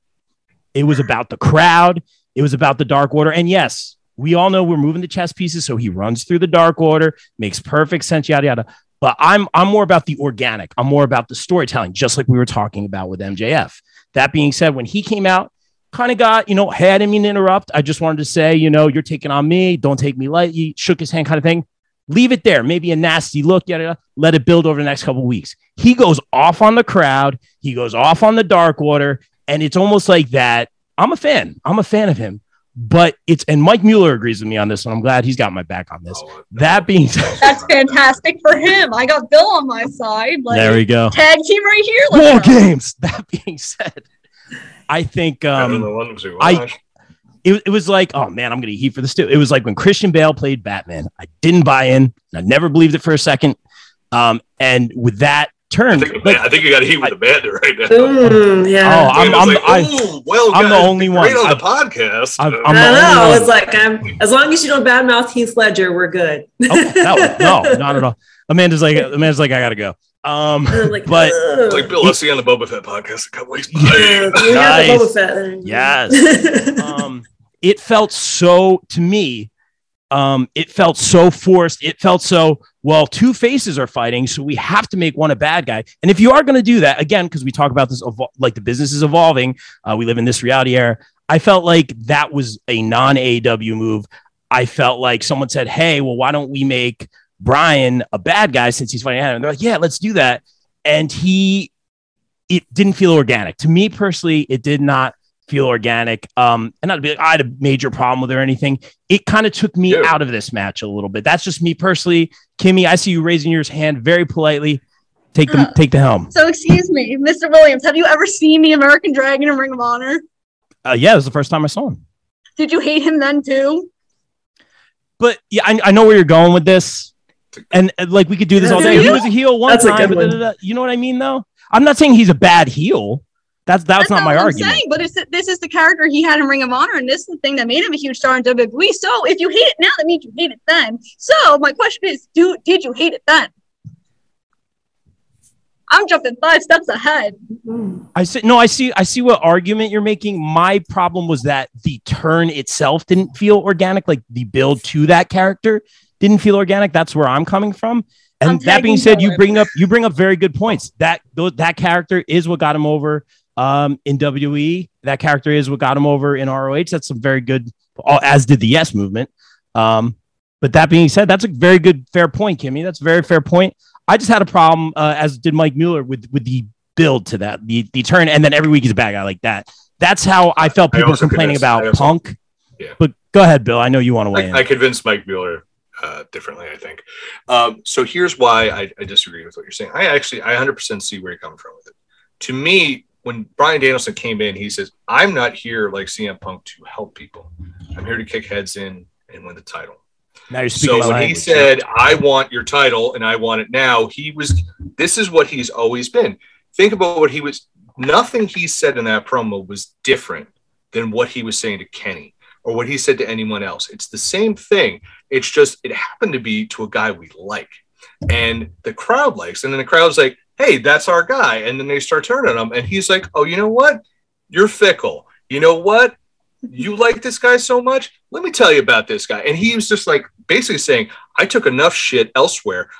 It was about the crowd. It was about the Dark Order. And yes, we all know we're moving the chess pieces, so he runs through the Dark Order, makes perfect sense, yada yada. But I'm I'm more about the organic. I'm more about the storytelling, just like we were talking about with MJF. That being said, when he came out, kind of got, you know, hey, I didn't mean to interrupt. I just wanted to say, you know, you're taking on me. Don't take me lightly. Shook his hand, kind of thing. Leave it there. Maybe a nasty look. Yada, yada. Let it build over the next couple weeks. He goes off on the crowd. He goes off on the Dark Order, and it's almost like that. I'm a fan. I'm a fan of him. but it's and Mike Mueller agrees with me on this, and I'm glad he's got my back on this. Oh, That being said, That's fantastic for him. I got Bill on my side. Like, there we go. Tag team right here. War go. games. That being said, I think I um, know the ones we I- it, it was like, oh man, I'm gonna heat for this too. It was like when Christian Bale played Batman. I didn't buy in. I never believed it for a second. Um, and with that I turn, think, like, I think you got to heat with Amanda Banda right now. Mm, yeah. Oh, I'm- I'm- like, I- well, I'm the only great one. on the podcast. I've- Uh, I'm I don't know. It's like I'm as long as you don't badmouth Heath Ledger, we're good. oh, that was, no, not at all. Amanda's like, Amanda's like, I gotta go. Um, like, But- "Ugh." like Bill, let's see you on the Boba Fett podcast a couple weeks. Yeah, we Nice. have Boba Fett. Yes. um, it felt so to me. Um, it felt so forced. It felt so well. Two faces are fighting, so we have to make one a bad guy. And if you are going to do that again, because we talk about this, evol- like the business is evolving, uh, we live in this reality era. I felt like that was a non AW move. I felt like someone said, "Hey, well, why don't we make Brian a bad guy since he's fighting Adam?" And they're like, "Yeah, let's do that." And he, it didn't feel organic to me personally. It did not feel organic. Um, and not to be like I had a major problem with it or anything. It kind of took me Yeah. out of this match a little bit. That's just me personally. Kimmy, I see you raising your hand very politely. Take the Uh. take the helm. So excuse me, Mr. Williams, have you ever seen the American Dragon in Ring of Honor? Uh, yeah, it was the first time I saw him. Did you hate him then too? But yeah, I, I know where you're going with this, and uh, like we could do this all day. He was a heel one That's time. You know what I mean, though. I'm not saying he's a bad heel. That's that's, not my what argument. I'm saying, but it's, this is the character he had in Ring of Honor, and this is the thing that made him a huge star in WWE. So if you hate it now, that means you hate it then. So my question is, do did you hate it then? I'm jumping five steps ahead. Mm. I see. No, I see. I see what argument you're making. My problem was that the turn itself didn't feel organic. Like the build to that character didn't feel organic. That's where I'm coming from. And I'm that being tagging said, you bring up you bring up very good points. That tho- that character is what got him over um, in WE. That character is what got him over in ROH. That's some very good, as did the Yes movement. Um, but that being said, that's a very good, fair point, Kimmy. That's a very fair point. I just had a problem, uh, as did Mike Mueller, with with the build to that, the the turn, and then every week he's a bad guy like that. That's how I felt people also complaining about also- Punk. Yeah. But go ahead, Bill. I know you want to weigh in. I, I convinced Mike Mueller uh, differently, I think. Um, so here's why I, I disagree with what you're saying. I actually, I 100% see where you're coming from with it. To me, when Brian Danielson came in, he says, I'm not here like CM Punk to help people. I'm here to kick heads in and win the title. now you're speaking So when he language. said, I want your title and I want it now, he was, this is what he's always been. Think about what he was, nothing he said in that promo was different than what he was saying to Kenny or what he said to anyone else. It's the same thing. It's just, it happened to be to a guy we like and the crowd likes. And then the crowd's like, hey, that's our guy. And then they start turning on him. And he's like, oh, you know what? You're fickle. You know what? You like this guy so much? Let me tell you about this guy. And he was just like basically saying, I took enough shit elsewhere.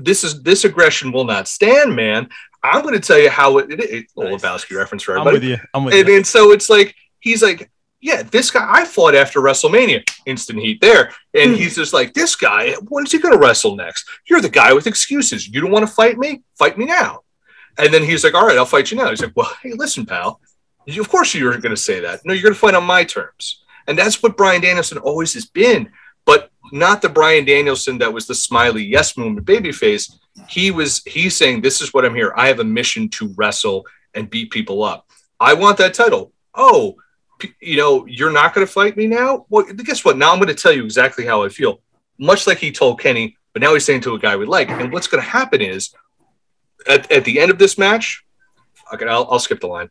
This is this aggression will not stand, man. I'm going to tell you how it, it, it little Lebowski reference for everybody. I'm with you. I'm with And, you. and so it's like he's like, yeah, this guy I fought after WrestleMania, instant heat there, and Hmm. he's just like, this guy, when's he going to wrestle next? You're the guy with excuses. You don't want to fight me? Fight me now. And then he's like, all right, I'll fight you now. He's like, well, hey, listen, pal. You, of course you're going to say that. No, you're going to fight on my terms. And that's what Brian Danielson always has been, but not the Brian Danielson that was the smiley yes movement babyface. He was he's saying, This is what I'm here. I have a mission to wrestle and beat people up. I want that title. Oh, you know, you're not going to fight me now? Well, guess what? Now I'm going to tell you exactly how I feel. Much like he told Kenny, but now he's saying to a guy we like. And what's going to happen is at, at the end of this match, okay, I'll, I'll skip the line.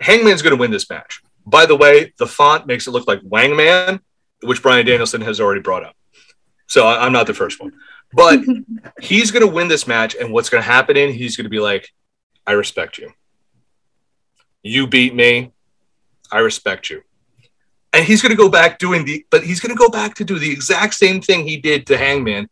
Hangman's going to win this match. By the way, the font makes it look like Wangman, which Brian Danielson has already brought up. So I, I'm not the first one. But he's going to win this match. And what's going to happen in, he's going to be like, I respect you. You beat me. I respect you. And he's going to go back doing the, but he's going to go back to do the exact same thing he did to Hangman,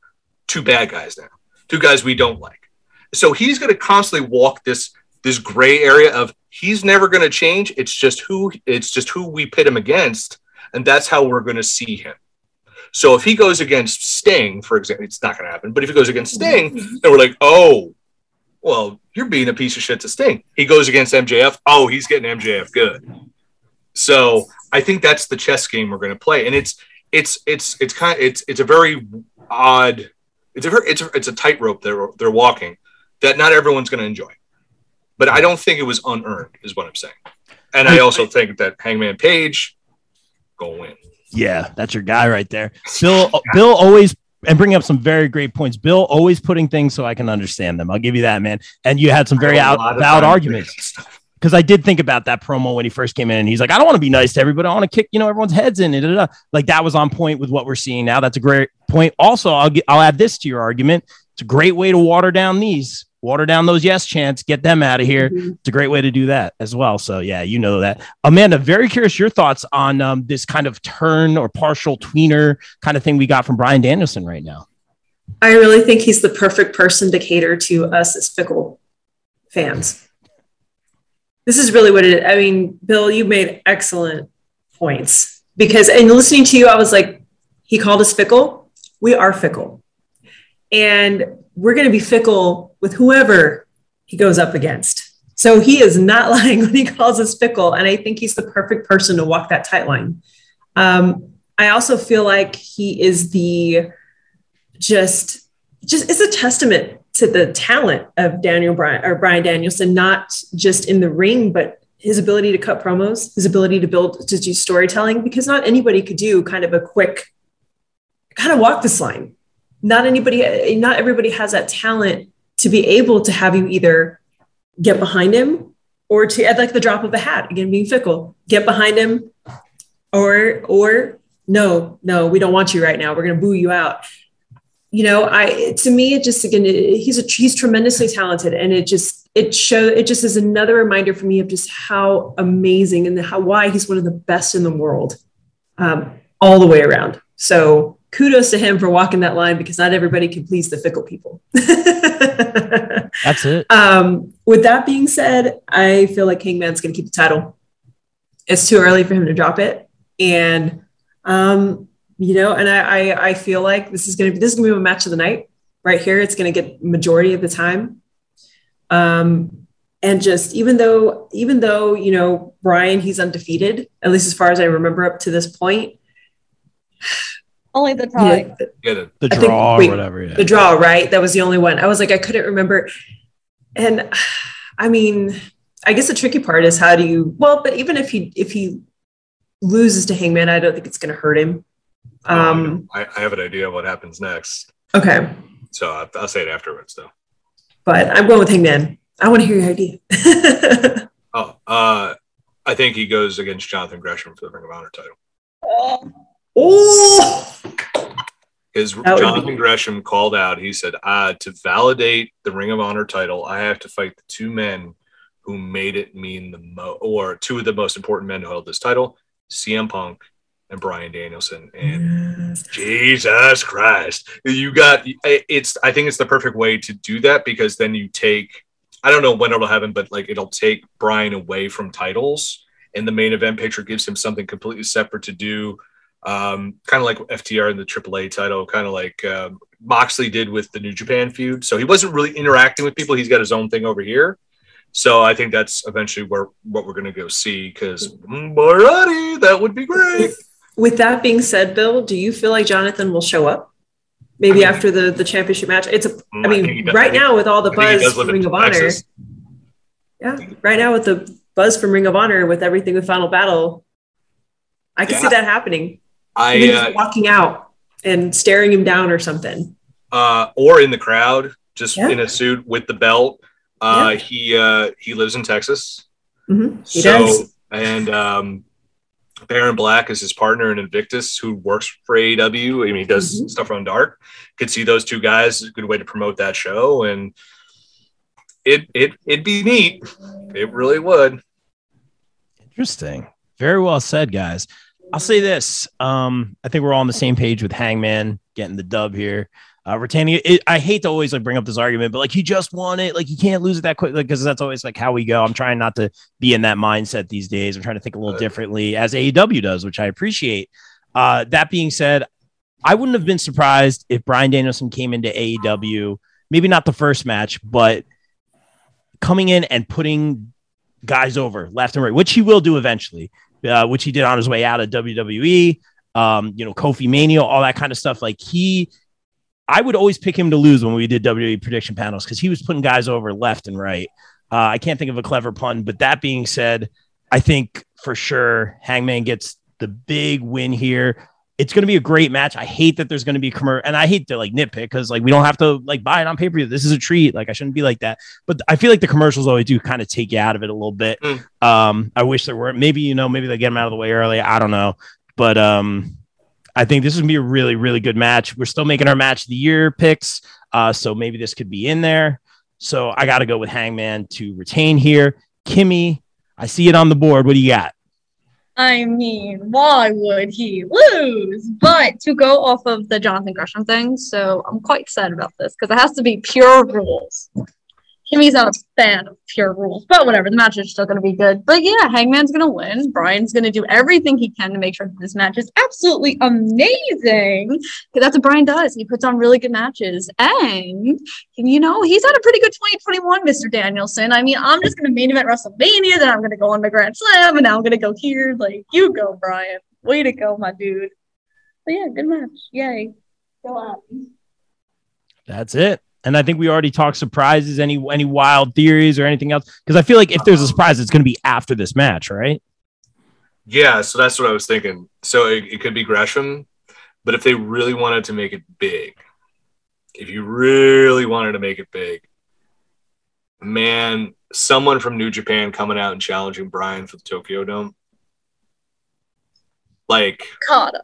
two bad guys now, two guys we don't like. So he's going to constantly walk this this gray area of he's never going to change. It's just who it's just who we pit him against, and that's how we're going to see him. So if he goes against Sting, for example, it's not going to happen. But if he goes against Sting, mm-hmm. then we're like, oh, well, you're being a piece of shit to Sting. He goes against MJF. Oh, he's getting MJF good. So I think that's the chess game we're going to play, and it's it's it's it's kind of it's it's a very odd. It's a very, it's a, it's a tightrope they're they're walking that not everyone's going to enjoy. But I don't think it was unearned, is what I'm saying. And I also think that Hangman Page go win. Yeah, that's your guy right there. Bill Bill always and bringing up some very great points. Bill always putting things so I can understand them. I'll give you that, man. And you had some very out, loud arguments because I did think about that promo when he first came in, and he's like, "I don't want to be nice to everybody. I want to kick, you know, everyone's heads in." da." Like that was on point with what we're seeing now. That's a great point. Also, I'll get, I'll add this to your argument. It's a great way to water down these, water down those yes chants, get them out of here. Mhm. It's a great way to do that as well. So yeah, you know that. Amanda, very curious your thoughts on um, this kind of turn or partial tweener kind of thing we got from Brian Danielson right now. I really think he's the perfect person to cater to us as fickle fans. This is really what it is. I mean, Bill, you made excellent points because, in listening to you, I was like, he called us fickle. We are fickle. And we're going to be fickle with whoever he goes up against. So he is not lying when he calls us fickle. And I think he's the perfect person to walk that tight line. Um, I also feel like he is the just just it's a testament to the talent of Daniel Bryan or Brian Danielson, not just in the ring, but his ability to cut promos, his ability to build to do storytelling, because not anybody could do kind of a quick kind of walk this line. Not anybody, not everybody has that talent to be able to have you either get behind him or to at like the drop of a hat, again being fickle, get behind him, or or no, no, we don't want you right now. We're gonna boo you out you know i to me it just again he's a he's tremendously talented and it just it show it just is another reminder for me of just how amazing and how why he's one of the best in the world um, all the way around. So kudos to him for walking that line because not everybody can please the fickle people. That's it. um, with that being said i feel like hangman's going to keep the title. It's too early for him to drop it. And um, you know, and I, I, I feel like this is going to be, this is going to be a match of the night right here. It's going to get majority of the time. Um, and just, even though, even though, you know, Brian, he's undefeated, at least as far as I remember up to this point, Only the you tie. the, Yeah, the- The I think- draw wait, or whatever. Yeah. the draw, right? That was the only one. I was like, I couldn't remember. And I mean, I guess the tricky part is how do you, well, but even if he, if he loses to Hangman, I don't think it's going to hurt him. Um, I, I have an idea of what happens next, okay. so I'll, I'll say it afterwards, though. but I'm going with Hangman. I want to hear your idea. Oh, uh, I think he goes against Jonathan Gresham for the Ring of Honor title. oh, Because Jonathan be- Gresham called out, he said, uh, to validate the Ring of Honor title, I have to fight the two men who made it mean the most, or two of the most important men who held this title, CM Punk and Brian Danielson. And Jesus Christ, you got it's. I think it's the perfect way to do that because then you take. I don't know when it'll happen, but like it'll take Brian away from titles, and the main event picture gives him something completely separate to do. Um, kind of like FTR in the AAA title, kind of like um, Moxley did with the New Japan feud. So he wasn't really interacting with people. He's got his own thing over here. So I think that's eventually where what we're gonna go see because alrighty, that would be great. With that being said, Bill, do you feel like Jonathan will show up? Maybe I mean- after the, the championship match. It's a. I mean, does- right think- now with all the buzz from Ring of Honor, yeah, right now with the buzz from Ring of Honor, with everything with Final Battle, I can see that happening. I uh, walking out and staring him down or something. uh, or in the crowd, just Yeah. in a suit with the belt. Uh, He uh, he lives in Texas, hmm He so does. and um, Baron Black is his partner in Invictus, who works for AEW. I mean, he does Mhm. stuff on Dark. Could see those two guys. A good way to promote that show, and it it it'd be neat. It really would. Interesting. Very well said, guys. I'll say this. Um, I think we're all on the same page with Hangman getting the dub here. Uh, retaining it, I hate to always like bring up this argument, but like he just won it, like you can't lose it that quick, because that's always like how we go. I'm trying not to be in that mindset these days. I'm trying to think a little differently, as AEW does, which I appreciate. Uh, that being said, I wouldn't have been surprised if Brian Danielson came into AEW, maybe not the first match, but coming in and putting guys over left and right, which he will do eventually. uh, which he did on his way out of WWE. Um, you know, Kofi Mania, all that kind of stuff. Like he, I would always pick him to lose when we did WWE prediction panels because he was putting guys over left and right. Uh, I can't think of a clever pun, but that being said, I think for sure Hangman gets the big win here. It's going to be a great match. I hate that there's going to be commercial, and I hate to like nitpick because like we don't have to like buy it on pay per view. This is a treat. Like I shouldn't be like that, but I feel like the commercials always do kind of take you out of it a little bit. Mm. Um, I wish there weren't. Maybe you know, maybe they get them out of the way early. I don't know, but um, I think this is gonna be a really, really good match. We're still making our match of the year picks, uh, so maybe this could be in there. So I got to go with Hangman to retain here. Kimmy, I see it on the board. What do you got? I mean, why would he lose? But to go off of the Jonathan Gresham thing, so I'm quite excited about this because it has to be pure rules. Kimmy's not a fan of pure rules, but whatever. The match is still going to be good. But yeah, Hangman's going to win. Brian's going to do everything he can to make sure that this match is absolutely amazing. Because that's what Brian does. He puts on really good matches. And, you know, he's had a pretty good 2021, Mr. Danielson. I mean, I'm just going to main event WrestleMania, then I'm going to go on the Grand Slam, and now I'm going to go here. Like, you go, Brian. Way to go, my dude. But yeah, good match. Yay. Go on. That's it. And I think we already talked surprises. Any any wild theories or anything else? Because I feel like if there's a surprise, it's going to be after this match, right? Yeah, so that's what I was thinking. So it, it could be Gresham, but if they really wanted to make it big, if you really wanted to make it big, man, someone from New Japan coming out and challenging Brian for the Tokyo Dome. Like, Kata.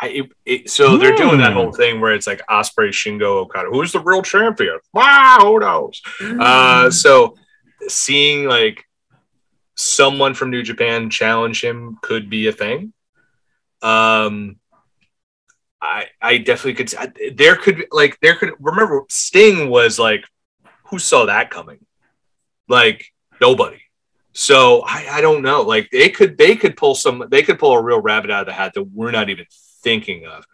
I it, it, so they're doing that Hmm. whole thing where it's like Osprey Shingo Okada, who's the real champion? Wow, who knows? Uh, so seeing like someone from New Japan challenge him could be a thing. Um, I I definitely could. I- There could be like there could remember Sting was like, who saw that coming? Like nobody. So I, I don't know. Like they could they could pull some they could pull a real rabbit out of the hat that we're not even thinking of.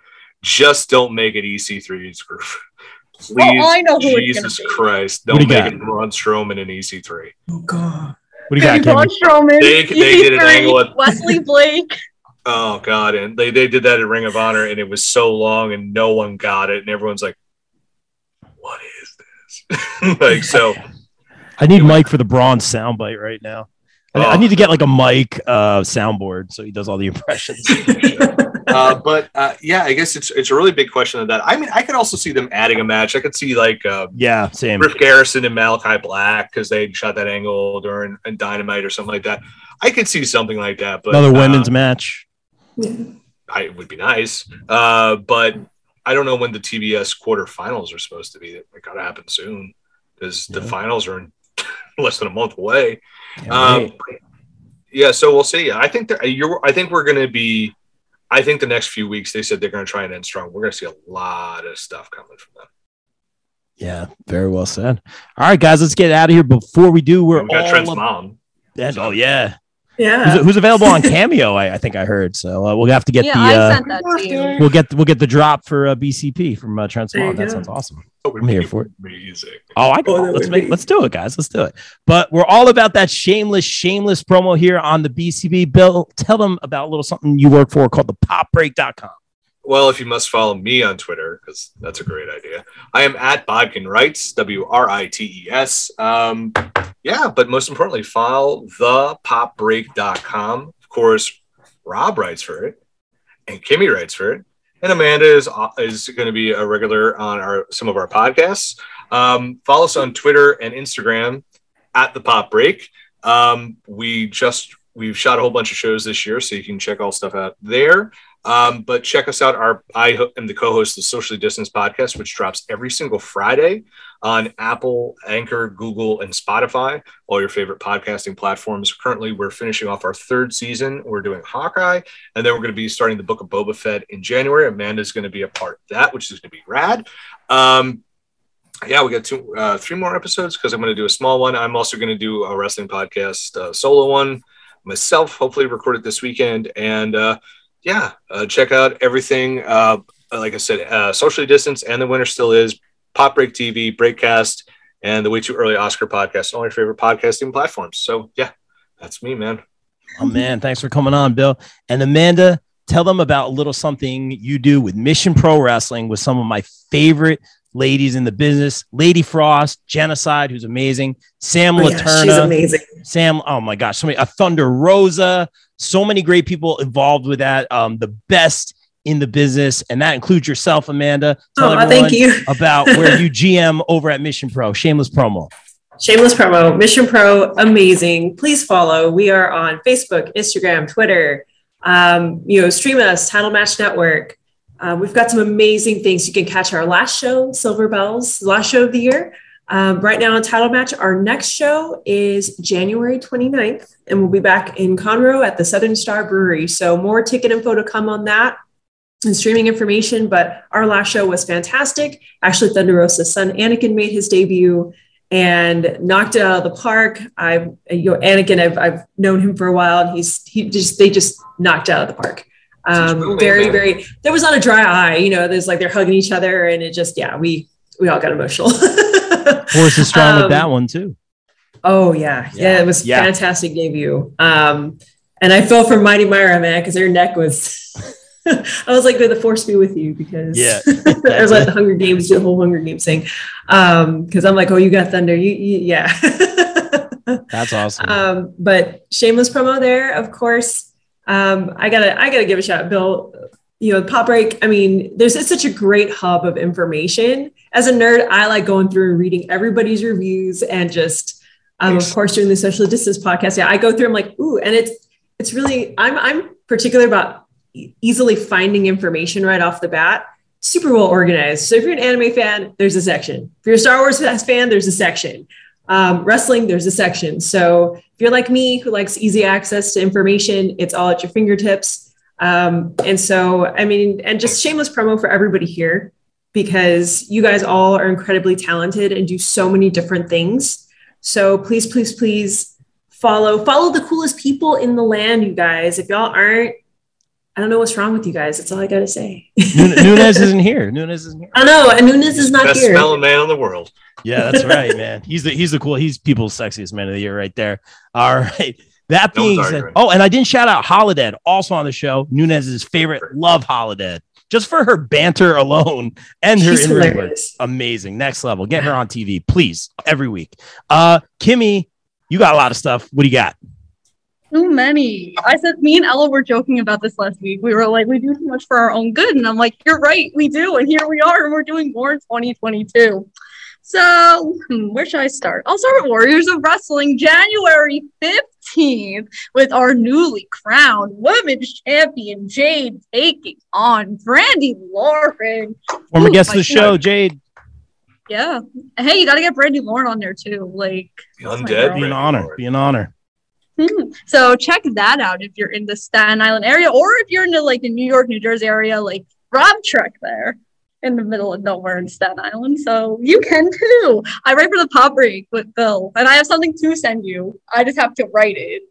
Just don't make it EC3's group. Please, Oh, I know who it's Jesus gonna be. Christ, don't do make got? it Braun Strowman in EC3. Oh God. What do you got, Braun Strowman, They- they did an angle with- Wesley Blake. Oh God! And they, they did that at Ring of Honor, and it was so long, and no one got it, and everyone's like, "What is this?" like so. I need Mike for the bronze soundbite right now. I, I Oh. need to get like a Mike uh, soundboard so he does all the impressions. Uh, but uh, yeah, I guess it's it's a really big question of that. I mean, I could also see them adding a match. I could see like uh, yeah, same. Griff Garrison and Malakai Black because they shot that angle during a Dynamite or something like that. I could see something like that. But Another uh, women's match. I, it would be nice. Uh, but I don't know when the TBS quarterfinals are supposed to be. It got to happen soon because the finals are in less than a month away. Yeah, Um, yeah, so we'll see. I think that you're. I think we're going to be. I think the next few weeks they said they're going to try and end strong. We're going to see a lot of stuff coming from them. yeah, very well said. All right, guys, let's get out of here. Before we do, we're we got all Trent's up- mom. Yes, oh yeah, Yeah. who's, who's available on Cameo? I, I think I heard. So uh, we'll have to get yeah, the. I Uh, sent that we'll get we'll get the drop for uh, BCP from uh, Trent There you Swan. That go. sounds awesome. I'm here for it. Amazing. Oh, I Oh, let's make be- let's do it, guys. Let's do it. But we're all about that shameless, shameless promo here on the BCP. Bill, tell them about a little something you work for called the popbreak.com. Well, if you must follow me on Twitter, because that's a great idea. I am at Bodkin Writes, W R I T E S. Um, yeah, but most importantly, follow thepopbreak.com. Of course, Rob writes for it, and Kimmy writes for it, and Amanda is is going to be a regular on our some of our podcasts. Um, follow us on Twitter and Instagram at the Pop Break. Um, we just we've shot a whole bunch of shows this year, so you can check all stuff out there. Um, but check us out. Our I am the co-host of the Socially Distanced podcast, which drops every single Friday on Apple, Anchor, Google, and Spotify, all your favorite podcasting platforms. Currently, we're finishing off our third season. We're doing Hawkeye, and then we're going to be starting the Book of Boba Fett in January. Amanda's going to be a part of that, which is going to be rad. Um, yeah, we got two, uh, three more episodes because I'm going to do a small one. I'm also going to do a wrestling podcast, uh, solo one myself. Hopefully, record it this weekend, and uh, yeah, uh, check out everything. Uh, like I said, uh, socially distanced, and the winner still is Pop Break TV, Breakcast, and the Way Too Early Oscar podcast. All your favorite podcasting platforms. So yeah, that's me, man. Oh man, thanks for coming on, Bill. And Amanda, tell them about a little something you do with Mission Pro Wrestling with some of my favorite ladies in the business. Lady Frost, Genocide, who's amazing. Sam Oh, yeah, she's amazing. Sam. Oh my gosh, so many. A Thunder Rosa. So many great people involved with that. Um, the best in the business, and that includes yourself, Amanda. Tell Oh, thank you. about where you GM over at Mission Pro. Shameless promo. Shameless promo, Mission Pro, amazing. Please follow. We are on Facebook, Instagram, Twitter. Um, you know, stream us, Title Match Network. Uh, we've got some amazing things. You can catch our last show, Silver Bells, last show of the year. Um, right now on Title Match, our next show is January 29th, and we'll be back in Conroe at the Southern Star Brewery. So more ticket info to come on that and streaming information. But our last show was fantastic. Actually, Thunder Rosa's son Anakin made his debut and knocked it out of the park. I, you know, Anakin, I've, I've known him for a while, and he's he just they just knocked it out of the park. Such a cool Um, name, very, man. very. There was not a dry eye. You know, there's like they're hugging each other, and it just yeah, we we all got emotional. Force is strong with Um, that one too. Oh yeah, yeah, Yeah. it was Yeah. fantastic debut. Um, and I fell for Mighty Myra man because her neck was. I was like, "May the force be with you," because Yeah. I was like the Hunger Games, do the whole Hunger Games thing. Um, because I'm like, "Oh, you got thunder, you, you yeah." That's awesome. um, but shameless promo there, of course. Um, I gotta, I gotta give a shout, out, Bill. You know, Pop Break. I mean, there's it's such a great hub of information. As a nerd, I like going through and reading everybody's reviews and just, um, of course, doing the social distance podcast. Yeah, I go through. I'm like, ooh, and it's it's really. I'm I'm particular about easily finding information right off the bat. Super well organized. So if you're an anime fan, there's a section. If you're a Star Wars fan, there's a section. Um, wrestling, there's a section. So if you're like me who likes easy access to information, it's all at your fingertips. Um, and so, I mean, and just shameless promo for everybody here because you guys all are incredibly talented and do so many different things. So please, please, please follow follow the coolest people in the land, you guys. If y'all aren't, I don't know what's wrong with you guys. That's all I gotta say. Nun- Nunez isn't here. Nunez isn't here. I know, and Nunez is not here. Best here. smelling man in the world. Yeah, that's right, man. He's the he's the cool. He's people's sexiest man of the year right there. All right. That being one's said, oh, and I didn't shout out Holiday also on the show. Nunez's favorite, love Holiday, just for her banter alone and her She's in ring work. hilarious. Amazing, next level. Get her on TV, please, every week. Uh, Kimmy, you got a lot of stuff. What do you got? Too many. I said, me and Ella were joking about this last week. We were like, we do too much for our own good. And I'm like, you're right, we do. And here we are, and we're doing more in 2022. So, hmm, where should I start? I'll start with Warriors of Wrestling, January 15th, with our newly crowned women's champion, Jade, taking on Brandi Lauren. Former guest of my the show, Jade. Yeah. Hey, you got to get Brandi Lauren on there too. Like, The undead. Be an honor. Be an honor. Hmm. So check that out if you're in the Staten Island area, or if you're in the like the New York, New Jersey area, like Rob Trek there in the middle of nowhere in Staten Island. So you can too. I write for the pop break with Bill, and I have something to send you. I just have to write it.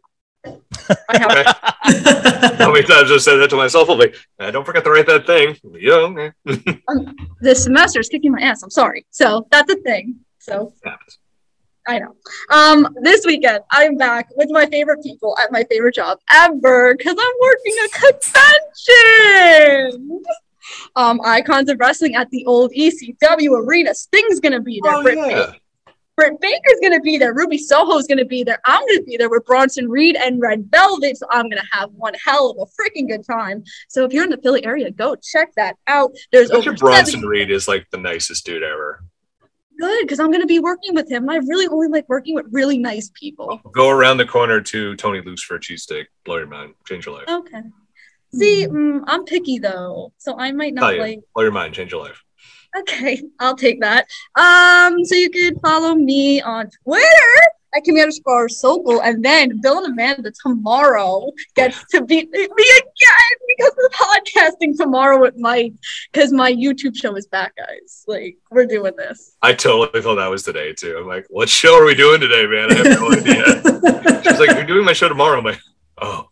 I have How many times I've said that to myself? I'll be, "Uh, don't forget to write that thing. Yeah, okay. this semester is kicking my ass. I'm sorry. So that's a thing. So Happens. I know. Um, this weekend I'm back with my favorite people at my favorite job ever because I'm working a convention. Um, Icons of Wrestling at the old ECW arena. Sting's gonna be there. Oh, Britt, yeah. Baker, Britt Baker's gonna be there. Ruby Soho's gonna be there. I'm gonna be there with Bronson Reed and Red Velvet. So I'm gonna have one hell of a freaking good time. So if you're in the Philly area, go check that out. There's over Bronson 70 Reed is like the nicest dude ever. Good because I'm gonna be working with him. And I really only like working with really nice people. Go around the corner to Tony Luke's for a cheesesteak. Blow your mind. Change your life. Okay. See, mm, I'm picky though, so I might not you. like. Blow your mind. Change your life. Okay, I'll take that. Um, so you could follow me on Twitter at Kimmy underscore Sokol, and then Bill and Amanda tomorrow gets to beat me again because we're podcasting tomorrow with Mike because my YouTube show is back, guys. Like we're doing this. I totally thought that was today too. I'm like, what show are we doing today, man? I have no idea. She's like, you're doing my show tomorrow. I'm like, oh,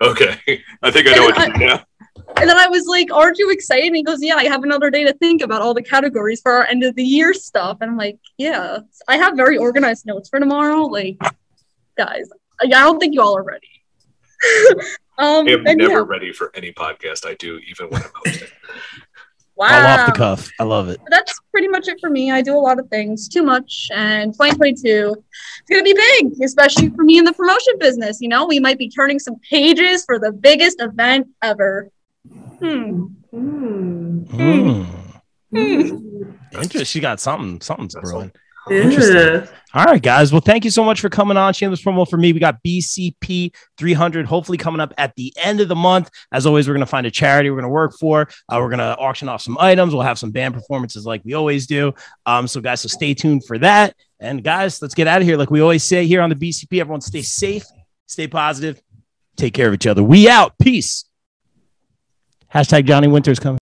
okay. I think I know what to do now. And then I was like, Aren't you excited? And he goes, Yeah, I have another day to think about all the categories for our end of the year stuff. And I'm like, Yeah, I have very organized notes for tomorrow. Like, guys, I I don't think you all are ready. um, I am never yeah. ready for any podcast I do, even when I'm hosting. Wow. All off the cuff. I love it. That's pretty much it for me. I do a lot of things, too much, and 2022 it's gonna be big, especially for me in the promotion business. You know, we might be turning some pages for the biggest event ever. Hmm. Hmm. Mm. Hmm. Interesting. She got something. Something's brewing. Yeah. Interesting. All right, guys. Well, thank you so much for coming on. Shameless promo for me. We got BCP 300 hopefully coming up at the end of the month. As always, we're going to find a charity we're going to work for. Uh, we're going to auction off some items. We'll have some band performances like we always do. Um, so, guys, so stay tuned for that. And, guys, let's get out of here. Like we always say here on the BCP, everyone stay safe, stay positive, take care of each other. We out. Peace. Hashtag Johnny Winters coming.